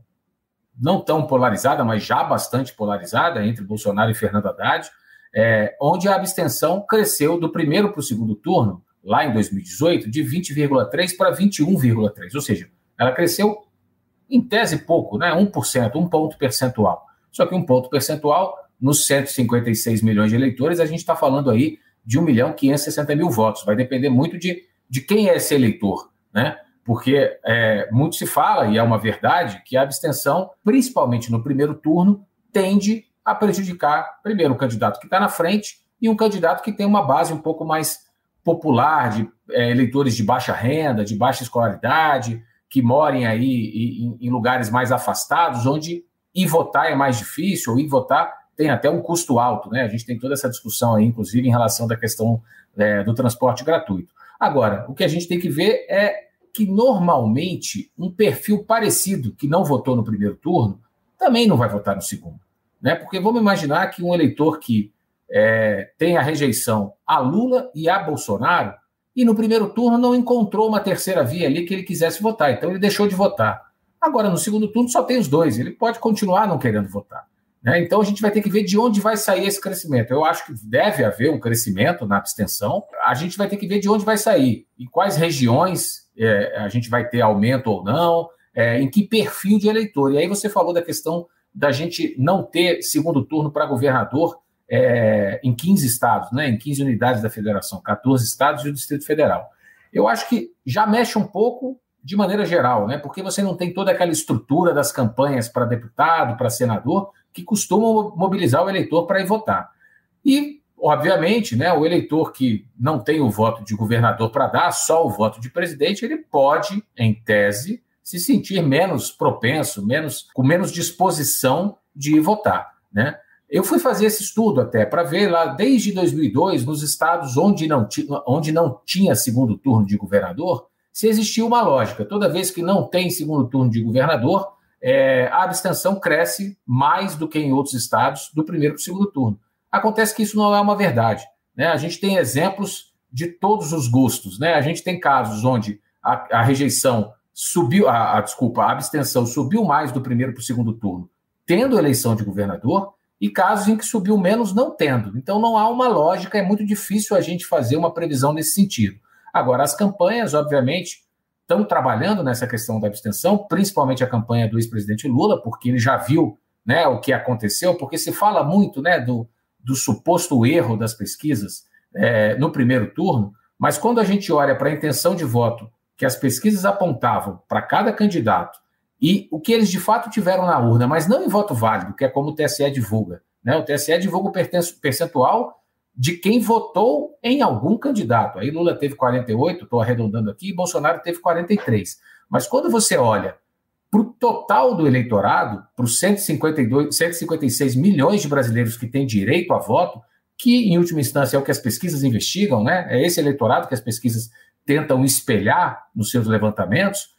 C: não tão polarizada, mas já bastante polarizada entre Bolsonaro e Fernando Haddad, é, onde a abstenção cresceu do primeiro para o segundo turno lá em 2018, de 20,3% para 21,3%. Ou seja, ela cresceu em tese pouco, né? 1%, um ponto percentual. Só que um ponto percentual, nos 156 milhões de eleitores, a gente está falando aí de 1 milhão 560 mil votos. Vai depender muito de, de quem é esse eleitor, né? Porque é, muito se fala, e é uma verdade, que a abstenção, principalmente no primeiro turno, tende a prejudicar, primeiro, o candidato que está na frente e um candidato que tem uma base um pouco mais popular de é, eleitores de baixa renda, de baixa escolaridade, que morem aí em, em, lugares mais afastados, onde ir votar é mais difícil, ou ir votar tem até um custo alto, né? A gente tem toda essa discussão aí, inclusive, em relação da questão é, do transporte gratuito. Agora, o que a gente tem que ver é que normalmente um perfil parecido que não votou no primeiro turno também não vai votar no segundo, né? Porque vamos imaginar que um eleitor que é, tem a rejeição a Lula e a Bolsonaro, e no primeiro turno não encontrou uma terceira via ali que ele quisesse votar, então ele deixou de votar. Agora, no segundo turno, só tem os dois, ele pode continuar não querendo votar. Né? Então a gente vai ter que ver de onde vai sair esse crescimento. Eu acho que deve haver um crescimento na abstenção, a gente vai ter que ver de onde vai sair, em quais regiões é, a gente vai ter aumento ou não, é, em que perfil de eleitor. E aí você falou da questão da gente não ter segundo turno para governador é, em 15 estados, né, em 15 unidades da federação, 14 estados e o Distrito Federal. Eu acho que já mexe um pouco de maneira geral, né, porque você não tem toda aquela estrutura das campanhas para deputado, para senador, que costumam mobilizar o eleitor para ir votar. E, obviamente, né, o eleitor que não tem o voto de governador para dar, só o voto de presidente, ele pode, em tese, se sentir menos propenso, menos com menos disposição de votar, né? Eu fui fazer esse estudo até para ver lá desde 2002 nos estados onde não, onde não tinha segundo turno de governador se existia uma lógica. Toda vez que não tem segundo turno de governador, é, a abstenção cresce mais do que em outros estados do primeiro para o segundo turno. Acontece que isso não é uma verdade. Né? A gente tem exemplos de todos os gostos. Né? A gente tem casos onde a, a rejeição subiu, a, a, desculpa, a abstenção subiu mais do primeiro para o segundo turno, tendo eleição de governador, e casos em que subiu menos não tendo. Então não há uma lógica, é muito difícil a gente fazer uma previsão nesse sentido. Agora, as campanhas, obviamente, estão trabalhando nessa questão da abstenção, principalmente a campanha do ex-presidente Lula, porque ele já viu né, o que aconteceu, porque se fala muito né, do, do suposto erro das pesquisas é, no primeiro turno, mas quando a gente olha para a intenção de voto que as pesquisas apontavam para cada candidato e o que eles de fato tiveram na urna, mas não em voto válido, que é como o TSE divulga. Né? O TSE divulga o percentual de quem votou em algum candidato. Aí Lula teve 48, estou arredondando aqui, e Bolsonaro teve 43. Mas quando você olha para o total do eleitorado, para os 156 milhões de brasileiros que têm direito a voto, que em última instância é o que as pesquisas investigam, né? É esse eleitorado que as pesquisas tentam espelhar nos seus levantamentos.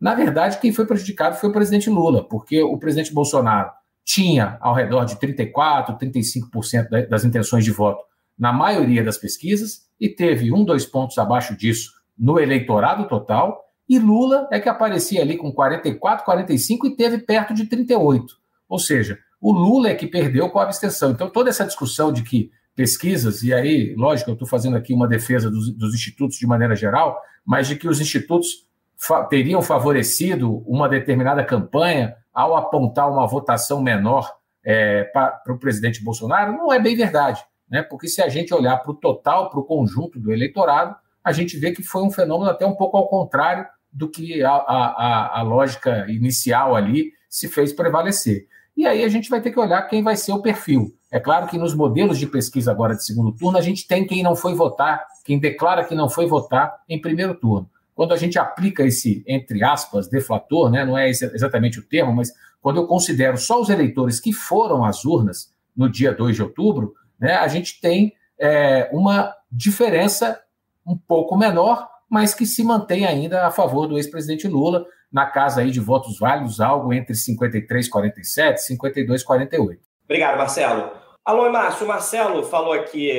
C: Na verdade, quem foi prejudicado foi o presidente Lula, porque o presidente Bolsonaro tinha ao redor de 34, 35% das intenções de voto na maioria das pesquisas e teve um, dois pontos abaixo disso no eleitorado total. E Lula é que aparecia ali com 44, 45 e teve perto de 38. Ou seja, o Lula é que perdeu com a abstenção. Então, toda essa discussão de que pesquisas, e aí, lógico, eu estou fazendo aqui uma defesa dos, dos, institutos de maneira geral, mas de que os institutos fa teriam favorecido uma determinada campanha ao apontar uma votação menor é, para o presidente Bolsonaro, não é bem verdade. Né? Porque se a gente olhar para o total, para o conjunto do eleitorado, a gente vê que foi um fenômeno até um pouco ao contrário do que a, a, a lógica inicial ali se fez prevalecer. E aí a gente vai ter que olhar quem vai ser o perfil. É claro que nos modelos de pesquisa agora de segundo turno, a gente tem quem não foi votar, quem declara que não foi votar em primeiro turno. Quando a gente aplica esse, entre aspas, deflator, né, não é exatamente o termo, mas quando eu considero só os eleitores que foram às urnas no dia 2 de outubro, né, a gente tem é, uma diferença um pouco menor, mas que se mantém ainda a favor do ex-presidente Lula, na casa aí de votos válidos, algo entre 53 47 52 48.
B: Obrigado, Marcelo. Alô, Márcio. O Marcelo falou aqui,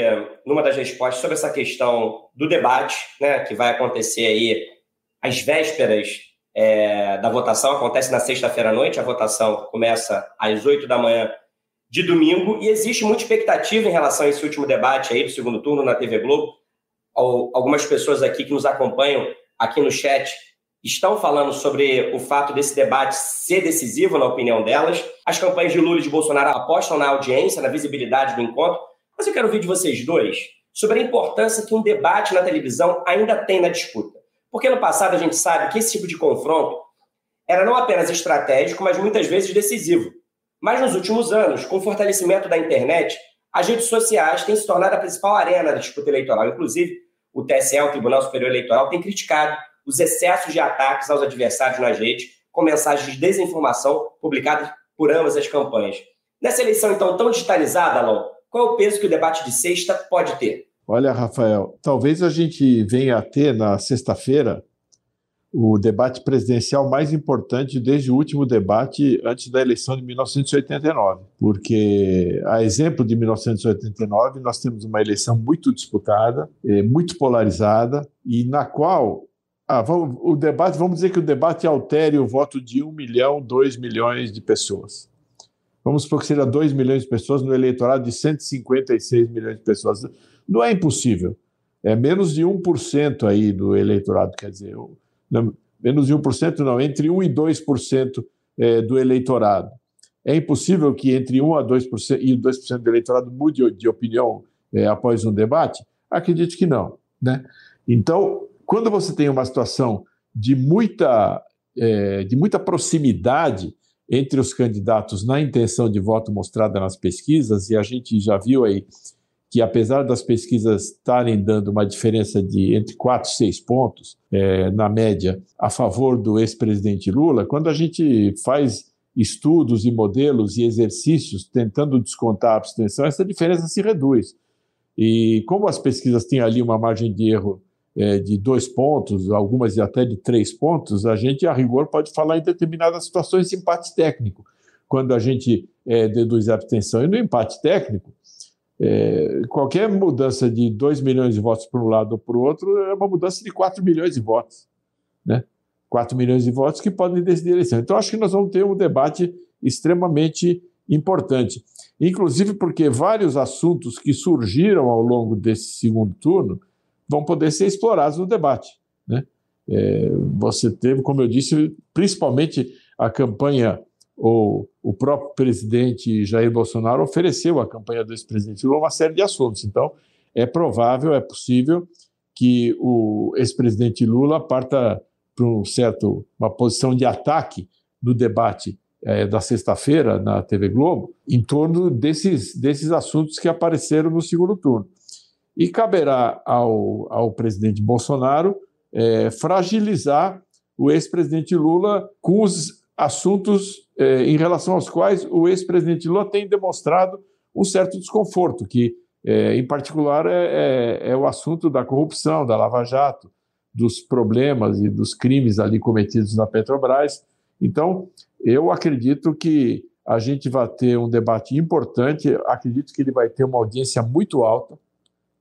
B: numa das respostas, sobre essa questão do debate, né, que vai acontecer aí às vésperas é, da votação. Acontece na sexta-feira à noite, a votação começa às 8 da manhã de domingo, e existe muita expectativa em relação a esse último debate aí do segundo turno na TV Globo. Algumas pessoas aqui que nos acompanham aqui no chat estão falando sobre o fato desse debate ser decisivo, na opinião delas. As campanhas de Lula e de Bolsonaro apostam na audiência, na visibilidade do encontro. Mas eu quero ouvir de vocês dois sobre a importância que um debate na televisão ainda tem na disputa. Porque no passado a gente sabe que esse tipo de confronto era não apenas estratégico, mas muitas vezes decisivo. Mas nos últimos anos, com o fortalecimento da internet, as redes sociais têm se tornado a principal arena da disputa eleitoral. Inclusive, o TSE, o Tribunal Superior Eleitoral, tem criticado os excessos de ataques aos adversários nas redes, com mensagens de desinformação publicadas por ambas as campanhas. Nessa eleição, então, tão digitalizada, Alon, qual é o peso que o debate de sexta pode ter?
D: Olha, Rafael, talvez a gente venha a ter na sexta-feira o debate presidencial mais importante desde o último debate antes da eleição de 1989, porque a exemplo de 1989 nós temos uma eleição muito disputada, eh, muito polarizada e na qual ah, vamos, o debate, vamos dizer que o debate altere o voto de 1 milhão, 2 milhões de pessoas. Vamos supor que seja 2 milhões de pessoas no eleitorado de 156 milhões de pessoas. Não é impossível. É menos de 1% aí do eleitorado, quer dizer, não, menos de 1% não, entre 1 e 2% é, do eleitorado. É impossível que entre 1 a 2% e 2% do eleitorado mude de opinião é, após um debate? Acredito que não. Né? Então, quando você tem uma situação de muita, é, de muita proximidade entre os candidatos na intenção de voto mostrada nas pesquisas, e a gente já viu aí que, apesar das pesquisas estarem dando uma diferença de entre 4 e 6 pontos, é, na média, a favor do ex-presidente Lula, quando a gente faz estudos e modelos e exercícios tentando descontar a abstenção, essa diferença se reduz. E como as pesquisas têm ali uma margem de erro é, de dois pontos, algumas até de três pontos, a gente, a rigor, pode falar em determinadas situações de empate técnico, quando a gente é, deduz a abstenção. E no empate técnico, é, qualquer mudança de 2 milhões de votos para um lado ou para o outro é uma mudança de 4 milhões de votos. Né? 4 milhões de votos que podem decidir a eleição. Então, acho que nós vamos ter um debate extremamente importante. Inclusive porque vários assuntos que surgiram ao longo desse segundo turno vão poder ser explorados no debate. Né? É, você teve, como eu disse, principalmente a campanha, ou o próprio presidente Jair Bolsonaro ofereceu à campanha do ex-presidente Lula uma série de assuntos. Então, é provável, é possível que o ex-presidente Lula parta para um certo, uma posição de ataque no debate é, da sexta-feira na TV Globo, em torno desses, desses assuntos que apareceram no segundo turno. E caberá ao, ao presidente Bolsonaro é, fragilizar o ex-presidente Lula com os assuntos é, em relação aos quais o ex-presidente Lula tem demonstrado um certo desconforto, que, é, em particular, é, é, é, o assunto da corrupção, da Lava Jato, dos problemas e dos crimes ali cometidos na Petrobras. Então, eu acredito que a gente vai ter um debate importante, acredito que ele vai ter uma audiência muito alta,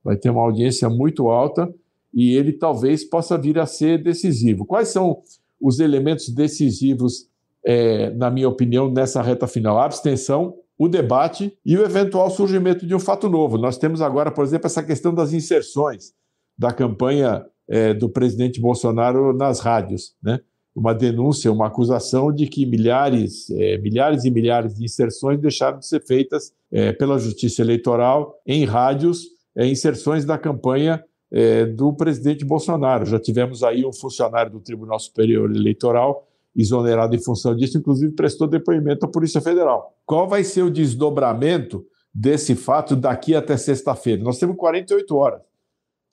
D: vai ter uma audiência muito alta e ele talvez possa vir a ser decisivo. Quais são os elementos decisivos, é, na minha opinião, nessa reta final? A abstenção, o debate e o eventual surgimento de um fato novo. Nós temos agora, por exemplo, essa questão das inserções da campanha é, do presidente Bolsonaro nas rádios, né? Uma denúncia, uma acusação de que milhares, é, milhares e milhares de inserções deixaram de ser feitas é, pela Justiça Eleitoral em rádios é, inserções da campanha é, do presidente Bolsonaro. Já tivemos aí um funcionário do Tribunal Superior Eleitoral exonerado em função disso, inclusive prestou depoimento à Polícia Federal. Qual vai ser o desdobramento desse fato daqui até sexta-feira? Nós temos 48 horas.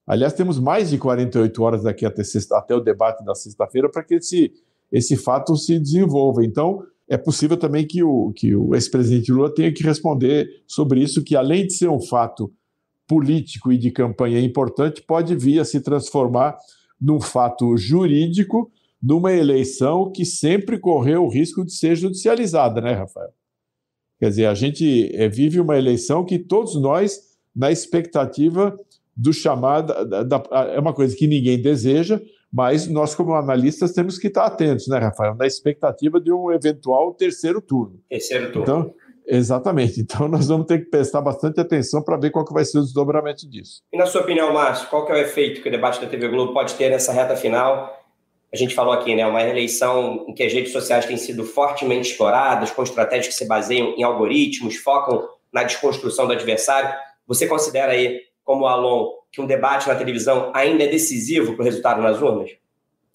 D: Aliás, temos mais de 48 horas daqui até, sexta, até o debate da sexta-feira para que esse, esse fato se desenvolva. Então, é possível também que o, que o ex-presidente Lula tenha que responder sobre isso, que além de ser um fato político e de campanha importante pode vir a se transformar num fato jurídico numa eleição que sempre correu o risco de ser judicializada, né, Rafael? Quer dizer, a gente eh, vive uma eleição que todos nós, na expectativa do chamado, da, da, é uma coisa que ninguém deseja, mas nós, como analistas, temos que estar atentos, né, Rafael, na expectativa de um eventual terceiro turno.
F: Terceiro turno.
D: Então, Exatamente. Então nós vamos ter que prestar bastante atenção para ver qual que vai ser o desdobramento disso.
F: E na sua opinião, Márcio, qual que é o efeito que o debate da TV Globo pode ter nessa reta final? A gente falou aqui, né, uma eleição em que as redes sociais têm sido fortemente exploradas, com estratégias que se baseiam em algoritmos, focam na desconstrução do adversário. Você considera aí, como Alon, que um debate na televisão ainda é decisivo para o resultado nas urnas?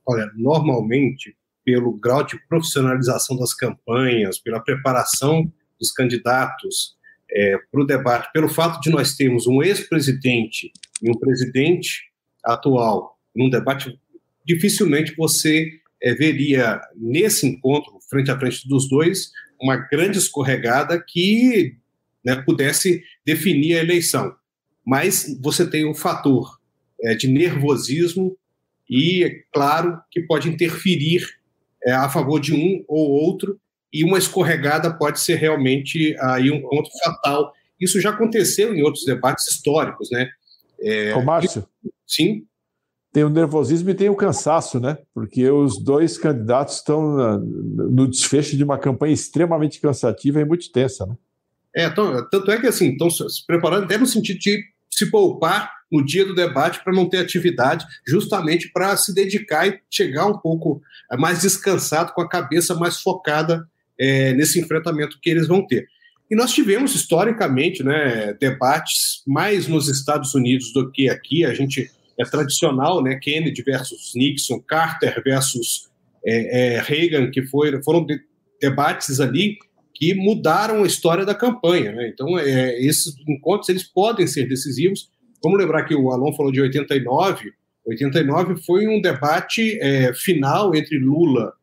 E: Olha, normalmente, pelo grau de profissionalização das campanhas, pela preparação dos candidatos é, para o debate, pelo fato de nós termos um ex-presidente e um presidente atual num debate, dificilmente você é, veria nesse encontro, frente a frente dos dois, uma grande escorregada que né, pudesse definir a eleição. Mas você tem um fator é, de nervosismo e, é claro, que pode interferir é, a favor de um ou outro e uma escorregada pode ser realmente aí um ponto fatal. Isso já aconteceu em outros debates históricos, né?
D: É, Ô, Márcio.
E: Sim.
D: Tem o nervosismo e tem o cansaço, né? Porque os dois candidatos estão no desfecho de uma campanha extremamente cansativa e muito tensa, né?
E: É, então, tanto é que assim, estão se preparando até no sentido de se poupar no dia do debate para não ter atividade, justamente para se dedicar e chegar um pouco mais descansado, com a cabeça mais focada é, nesse enfrentamento que eles vão ter. E nós tivemos historicamente né, debates mais nos Estados Unidos do que aqui. A gente é tradicional, né? Kennedy versus Nixon, Carter versus é, é, Reagan, que foi, foram de, debates ali que mudaram a história da campanha. Né? Então, é, esses encontros eles podem ser decisivos. Vamos lembrar que o Alon falou de 89. 89 foi um debate é, final entre Lula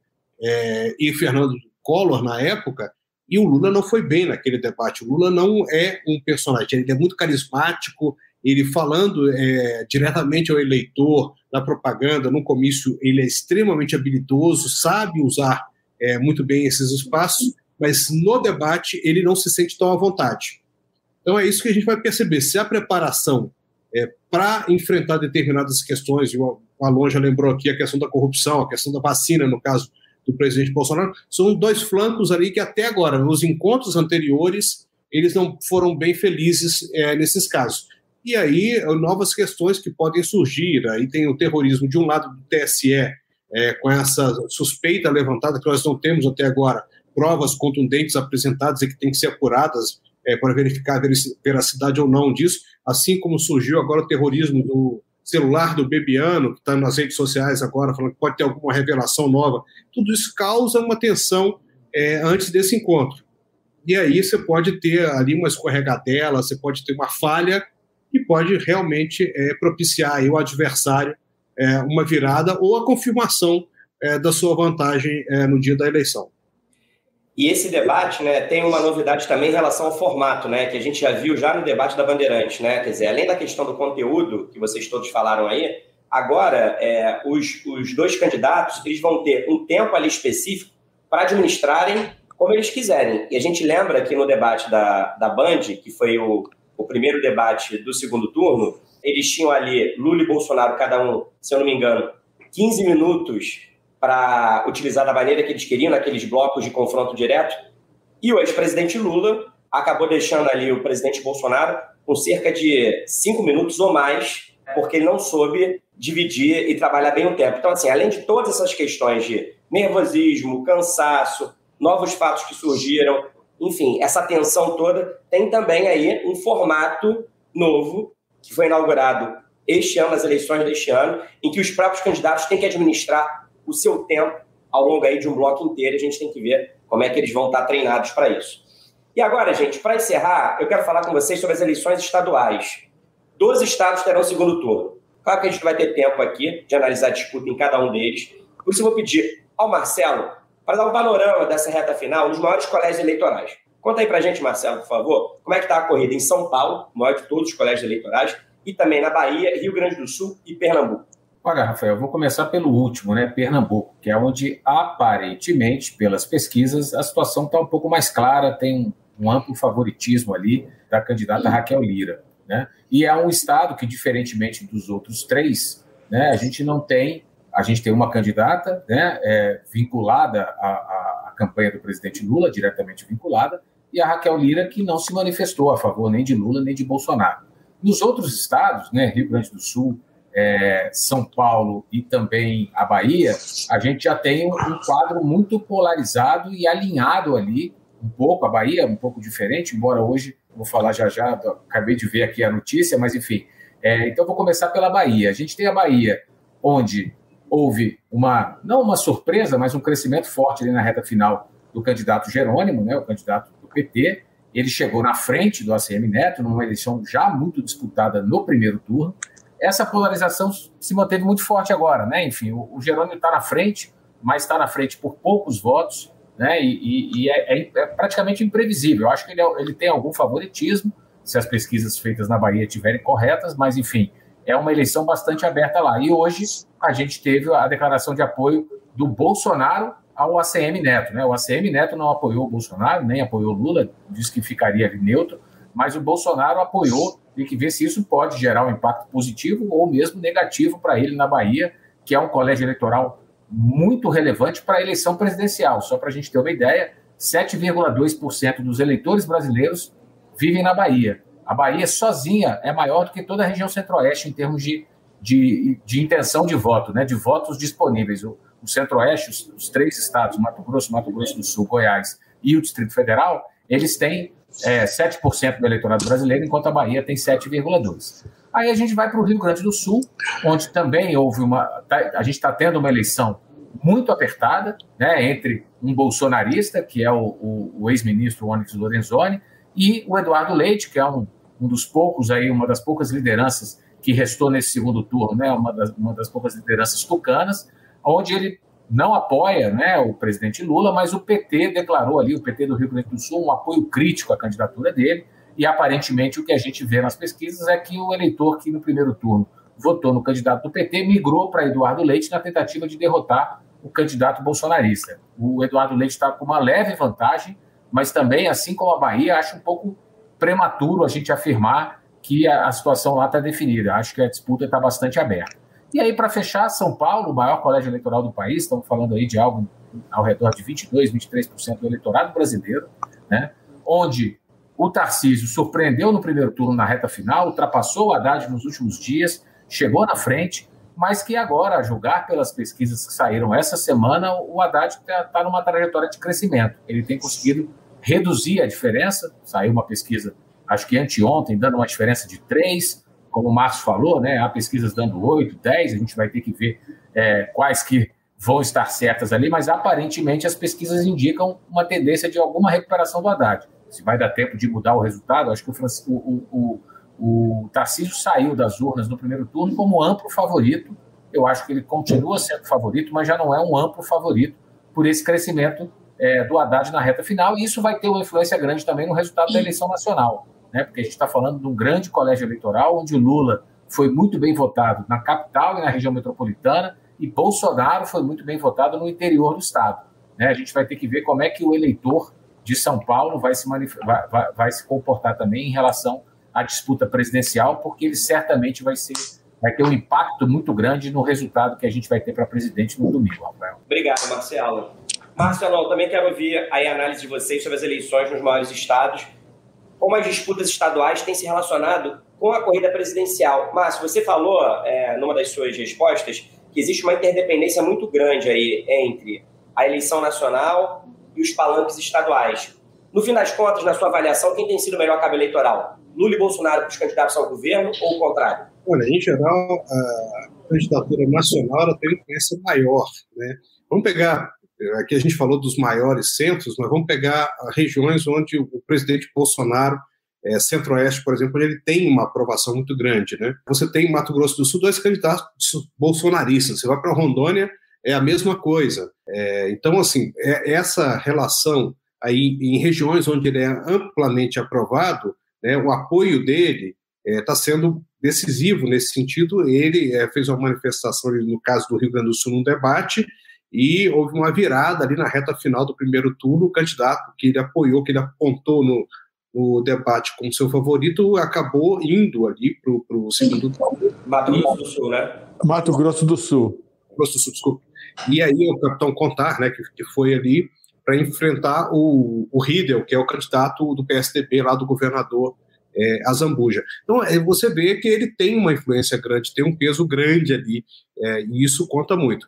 E: é, e Fernando Collor na época, e o Lula não foi bem naquele debate. O Lula não é um personagem, ele é muito carismático, ele falando é, diretamente ao eleitor, na propaganda, no comício, ele é extremamente habilidoso, sabe usar é, muito bem esses espaços, mas no debate ele não se sente tão à vontade. Então é isso que a gente vai perceber. Se a preparação é, para enfrentar determinadas questões, o Alon já lembrou aqui a questão da corrupção, a questão da vacina, no caso do presidente Bolsonaro, são dois flancos ali que até agora, nos encontros anteriores, eles não foram bem felizes é, nesses casos. E aí, novas questões que podem surgir. Aí tem o terrorismo de um lado do TSE, é, com essa suspeita levantada, que nós não temos até agora provas contundentes apresentadas e que têm que ser apuradas é, para verificar a veracidade ou não disso, assim como surgiu agora o terrorismo do celular do Bebiano, que está nas redes sociais agora, falando que pode ter alguma revelação nova. Tudo isso causa uma tensão é, antes desse encontro. E aí você pode ter ali uma escorregadela, você pode ter uma falha que pode realmente é, propiciar aí o adversário é, uma virada ou a confirmação é, da sua vantagem é, no dia da eleição.
B: E esse debate né, tem uma novidade também em relação ao formato, né, que a gente já viu já no debate da Bandeirante. Né? Quer dizer, além da questão do conteúdo, que vocês todos falaram aí, agora é, os, os dois candidatos eles vão ter um tempo ali específico para administrarem como eles quiserem. E a gente lembra que no debate da, da Band, que foi o, o primeiro debate do segundo turno, eles tinham ali Lula e Bolsonaro, cada um, se eu não me engano, 15 minutos para utilizar da maneira que eles queriam, naqueles blocos de confronto direto. E o ex-presidente Lula acabou deixando ali o presidente Bolsonaro com cerca de cinco minutos ou mais, porque ele não soube dividir e trabalhar bem o tempo. Então, assim, além de todas essas questões de nervosismo, cansaço, novos fatos que surgiram, enfim, essa tensão toda, tem também aí um formato novo que foi inaugurado este ano, nas eleições deste ano, em que os próprios candidatos têm que administrar o seu tempo ao longo aí de um bloco inteiro. A gente tem que ver como é que eles vão estar treinados para isso. E agora, gente, para encerrar, eu quero falar com vocês sobre as eleições estaduais. Doze estados terão segundo turno. Claro que a gente vai ter tempo aqui de analisar a disputa em cada um deles. Por isso, eu vou pedir ao Marcelo para dar um panorama dessa reta final nos maiores colégios eleitorais. Conta aí para a gente, Marcelo, por favor, como é que está a corrida em São Paulo, maior de todos os colégios eleitorais, e também na Bahia, Rio Grande do Sul e Pernambuco.
C: Olha, Rafael, vou começar pelo último, né? Pernambuco, que é onde aparentemente, pelas pesquisas, a situação está um pouco mais clara, tem um amplo favoritismo ali da candidata Raquel Lira, né? E é um estado que, diferentemente dos outros três, né? A gente não tem, a gente tem uma candidata, né? É, vinculada à, à campanha do presidente Lula, diretamente vinculada, e a Raquel Lira, que não se manifestou a favor nem de Lula nem de Bolsonaro. Nos outros estados, né, Rio Grande do Sul, é, São Paulo e também a Bahia, a gente já tem um quadro muito polarizado e alinhado ali, um pouco, a Bahia um pouco diferente, embora hoje, vou falar já já, acabei de ver aqui a notícia, mas enfim. É, então vou começar pela Bahia. A gente tem a Bahia, onde houve uma, não uma surpresa, mas um crescimento forte ali na reta final do candidato Jerônimo, né, o candidato do PT. Ele chegou na frente do ACM Neto, numa eleição já muito disputada no primeiro turno essa polarização se manteve muito forte agora, né? Enfim, o, o Jerônimo está na frente, mas está na frente por poucos votos, né? E, e, e é, é, é, praticamente imprevisível. Eu acho que ele, é, ele tem algum favoritismo, se as pesquisas feitas na Bahia estiverem corretas, mas enfim, é uma eleição bastante aberta lá. E hoje a gente teve a declaração de apoio do Bolsonaro ao ACM Neto, né? O ACM Neto não apoiou o Bolsonaro, nem apoiou Lula, disse que ficaria neutro, mas o Bolsonaro apoiou tem que ver se isso pode gerar um impacto positivo ou mesmo negativo para ele na Bahia, que é um colégio eleitoral muito relevante para a eleição presidencial. Só para a gente ter uma ideia, 7,2% dos eleitores brasileiros vivem na Bahia. A Bahia sozinha é maior do que toda a região centro-oeste em termos de, de, de, intenção de voto, né, de votos disponíveis. O, o centro-oeste, os, os, três estados, Mato Grosso, Mato Grosso do Sul, Goiás e o Distrito Federal, eles têm é, 7% do eleitorado brasileiro, enquanto a Bahia tem 7,2%. Aí a gente vai para o Rio Grande do Sul, onde também houve uma. Tá, a gente está tendo uma eleição muito apertada né, entre um bolsonarista, que é o, o, o ex-ministro Onyx Lorenzoni, e o Eduardo Leite, que é um, um dos poucos aí, uma das poucas lideranças que restou nesse segundo turno, né, uma, das, uma das poucas lideranças tucanas, onde ele não apoia né, o presidente Lula, mas o PT declarou ali, o PT do Rio Grande do Sul, um apoio crítico à candidatura dele, e aparentemente o que a gente vê nas pesquisas é que o eleitor que no primeiro turno votou no candidato do PT migrou para Eduardo Leite na tentativa de derrotar o candidato bolsonarista. O Eduardo Leite está com uma leve vantagem, mas também, assim como a Bahia, acho um pouco prematuro a gente afirmar que a, a situação lá está definida. Acho que a disputa está bastante aberta. E aí, para fechar, São Paulo, o maior colégio eleitoral do país, estamos falando aí de algo ao redor de 22%, 23% do eleitorado brasileiro, né? onde o Tarcísio surpreendeu no primeiro turno na reta final, ultrapassou o Haddad nos últimos dias, chegou na frente, mas que agora, a julgar pelas pesquisas que saíram essa semana, o Haddad está tá numa trajetória de crescimento. Ele tem conseguido reduzir a diferença, saiu uma pesquisa, acho que anteontem, dando uma diferença de 3, como o Márcio falou, né, há pesquisas dando 8, 10, a gente vai ter que ver é, quais que vão estar certas ali, mas aparentemente as pesquisas indicam uma tendência de alguma recuperação do Haddad. Se vai dar tempo de mudar o resultado, acho que o, o, o, o Tarcísio saiu das urnas no primeiro turno como amplo favorito. Eu acho que ele continua sendo favorito, mas já não é um amplo favorito por esse crescimento é, do Haddad na reta final, e isso vai ter uma influência grande também no resultado da eleição nacional né? porque a gente está falando de um grande colégio eleitoral onde Lula foi muito bem votado na capital e na região metropolitana e Bolsonaro foi muito bem votado no interior do estado. Né? A gente vai ter que ver como é que o eleitor de São Paulo vai se, vai, vai, vai se comportar também em relação à disputa presidencial, porque ele certamente vai ser vai ter um impacto muito grande no resultado que a gente vai ter para presidente no domingo, Rafael.
F: Obrigado, Marcelo. Marcelo, também quero ouvir a análise de vocês sobre as eleições nos maiores estados como as disputas estaduais têm se relacionado com a corrida presidencial. Márcio, você falou, é, numa das suas respostas, que existe uma interdependência muito grande aí entre a eleição nacional e os palanques estaduais. No fim das contas, na sua avaliação, quem tem sido o melhor cabo eleitoral? Lula e Bolsonaro para os candidatos ao governo ou o contrário?
E: Olha, em geral, a candidatura nacional tem influência maior. Né? Vamos pegar Aqui a gente falou dos maiores centros, mas vamos pegar regiões onde o presidente Bolsonaro, é, Centro-Oeste, por exemplo, ele tem uma aprovação muito grande. Né? Você tem em Mato Grosso do Sul dois candidatos bolsonaristas. Você vai para Rondônia, é a mesma coisa. É, então, assim, é, essa relação aí em regiões onde ele é amplamente aprovado, né, o apoio dele está é, sendo decisivo nesse sentido. Ele é, fez uma manifestação, no caso do Rio Grande do Sul, num debate, e houve uma virada ali na reta final do primeiro turno. O candidato que ele apoiou, que ele apontou no, no debate como seu favorito, acabou indo ali para o segundo turno.
F: Mato Grosso do Sul, né?
D: Mato Grosso do Sul.
E: Grosso do Sul, desculpa. E aí o capitão Contar, né, que, que foi ali para enfrentar o, o Riedel, que é o candidato do PSDB lá do governador é, Azambuja. Então, é, você vê que ele tem uma influência grande, tem um peso grande ali, é, e isso conta muito.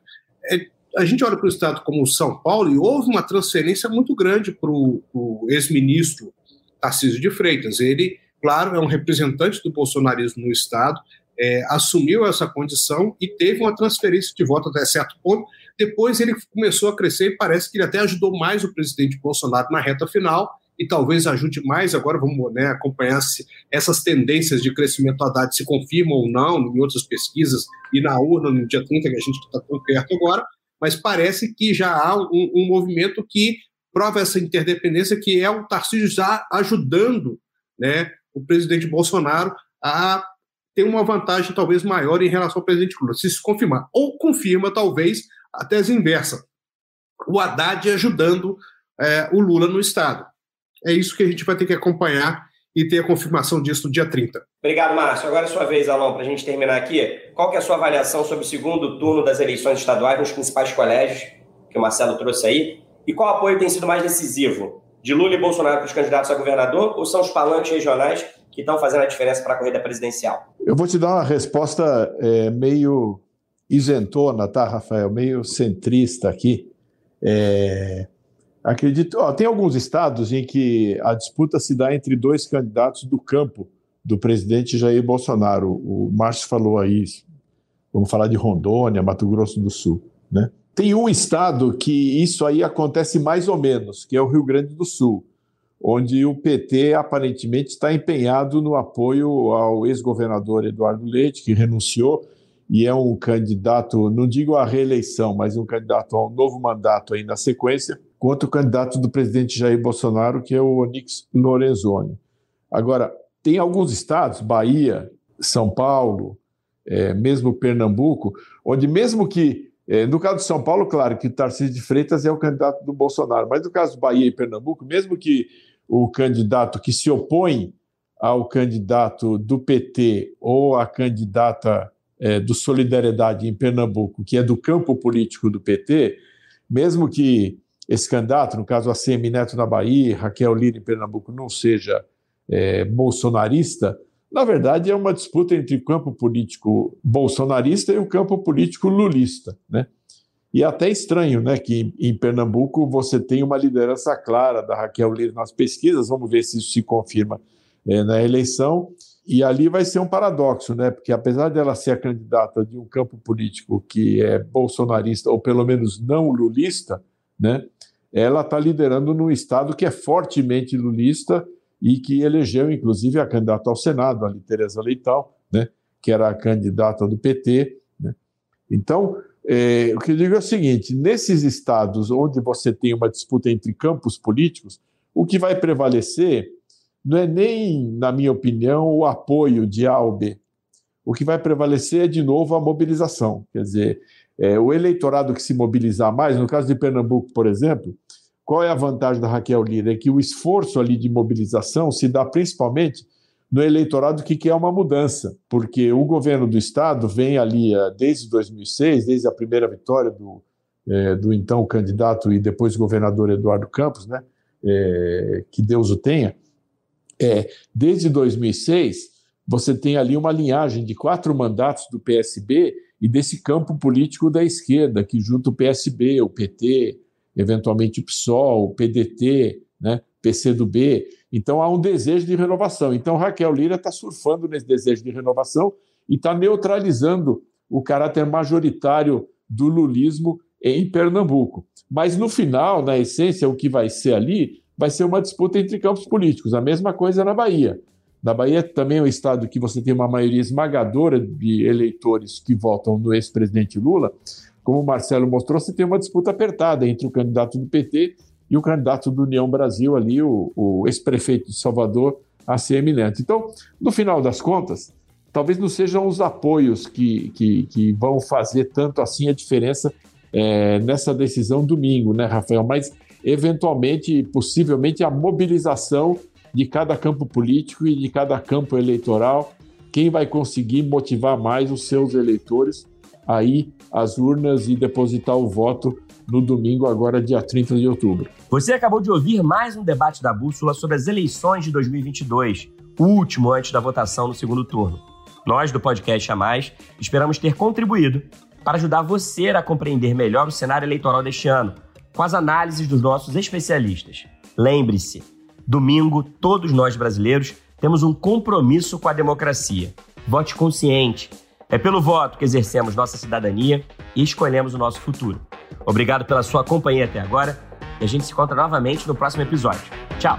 E: É, a gente olha para o estado como São Paulo e houve uma transferência muito grande para o ex-ministro Tarcísio de Freitas. Ele, claro, é um representante do bolsonarismo no estado, é, assumiu essa condição e teve uma transferência de voto até certo ponto. Depois ele começou a crescer e parece que ele até ajudou mais o presidente Bolsonaro na reta final e talvez ajude mais. Agora vamos né, acompanhar se essas tendências de crescimento Haddad se confirmam ou não em outras pesquisas e na urna no dia 30, que a gente está tão perto agora mas parece que já há um, um movimento que prova essa interdependência, que é o Tarcísio já ajudando né, o presidente Bolsonaro a ter uma vantagem talvez maior em relação ao presidente Lula, se isso confirmar. Ou confirma, talvez, a tese inversa. O Haddad ajudando é, o Lula no Estado. É isso que a gente vai ter que acompanhar e ter a confirmação disso no dia 30.
F: Obrigado, Márcio. Agora é sua vez, Alon, para a gente terminar aqui. Qual que é a sua avaliação sobre o segundo turno das eleições estaduais nos principais colégios, que o Marcelo trouxe aí? E qual apoio tem sido mais decisivo? De Lula e Bolsonaro para os candidatos a governador ou são os palanques regionais que estão fazendo a diferença para a corrida presidencial?
D: Eu vou te dar uma resposta é, meio isentona, tá, Rafael? Meio centrista aqui. É, Acredito. Ó, tem alguns estados em que a disputa se dá entre dois candidatos do campo do presidente Jair Bolsonaro. O Márcio falou aí, vamos falar de Rondônia, Mato Grosso do Sul, né? Tem um estado que isso aí acontece mais ou menos, que é o Rio Grande do Sul, onde o PT aparentemente está empenhado no apoio ao ex-governador Eduardo Leite, que renunciou, e é um candidato, não digo à reeleição, mas um candidato a um novo mandato aí na sequência, contra o candidato do presidente Jair Bolsonaro, que é o Onyx Lorenzoni. Agora, tem alguns estados, Bahia, São Paulo, é, mesmo Pernambuco, onde mesmo que, é, no caso de São Paulo, claro que Tarcísio de Freitas é o candidato do Bolsonaro, mas no caso de Bahia e Pernambuco, mesmo que o candidato que se opõe ao candidato do PT ou a candidata é, do Solidariedade em Pernambuco, que é do campo político do PT, mesmo que esse candidato, no caso a CM Neto na Bahia, Raquel Lira em Pernambuco, não seja é, bolsonarista, na verdade é uma disputa entre o campo político bolsonarista e o campo político lulista, né? E é até estranho, né, que em Pernambuco você tem uma liderança clara da Raquel Lira nas pesquisas, vamos ver se isso se confirma é, na eleição, e ali vai ser um paradoxo, né? Porque apesar dela ser a candidata de um campo político que é bolsonarista ou pelo menos não lulista, né? Ela está liderando num estado que é fortemente lulista e que elegeu inclusive a candidata ao Senado, a Tereza Leitão, né? Que era a candidata do PT. Né? Então, é, o que eu digo é o seguinte: nesses estados onde você tem uma disputa entre campos políticos, o que vai prevalecer não é nem, na minha opinião, o apoio de A ou B. O que vai prevalecer é, de novo, a mobilização. Quer dizer, é, o eleitorado que se mobilizar mais, no caso de Pernambuco, por exemplo, qual é a vantagem da Raquel Lira? É que o esforço ali de mobilização se dá principalmente no eleitorado que quer uma mudança, porque o governo do Estado vem ali é, desde 2006, desde a primeira vitória do, é, do então candidato e depois governador Eduardo Campos, né, é, que Deus o tenha, é, desde 2006, você tem ali uma linhagem de quatro mandatos do PSB e desse campo político da esquerda, que junta o PSB, o PT, eventualmente o PSOL, o PDT, né, PCdoB. Então há um desejo de renovação. Então Raquel Lira está surfando nesse desejo de renovação e está neutralizando o caráter majoritário do lulismo em Pernambuco. Mas no final, na essência, o que vai ser ali vai ser uma disputa entre campos políticos. A mesma coisa na Bahia. Na Bahia também é um estado que você tem uma maioria esmagadora de eleitores que votam no ex-presidente Lula. Como o Marcelo mostrou, você tem uma disputa apertada entre o candidato do PT e o candidato do União Brasil ali, o, o ex-prefeito de Salvador, ACM Neto. Então, no final das contas, talvez não sejam os apoios que, que, que vão fazer tanto assim a diferença é, nessa decisão domingo, né, Rafael? Mas eventualmente, possivelmente, a mobilização de cada campo político e de cada campo eleitoral, quem vai conseguir motivar mais os seus eleitores a ir às urnas e depositar o voto no domingo, agora dia 30 de outubro.
B: Você acabou de ouvir mais um debate da Bússola sobre as eleições de 2022, o último antes da votação no segundo turno. Nós, do podcast A Mais, esperamos ter contribuído para ajudar você a compreender melhor o cenário eleitoral deste ano, com as análises dos nossos especialistas. Lembre-se, domingo, todos nós brasileiros temos um compromisso com a democracia. Vote consciente. É pelo voto que exercemos nossa cidadania e escolhemos o nosso futuro. Obrigado pela sua companhia até agora e a gente se encontra novamente no próximo episódio. Tchau!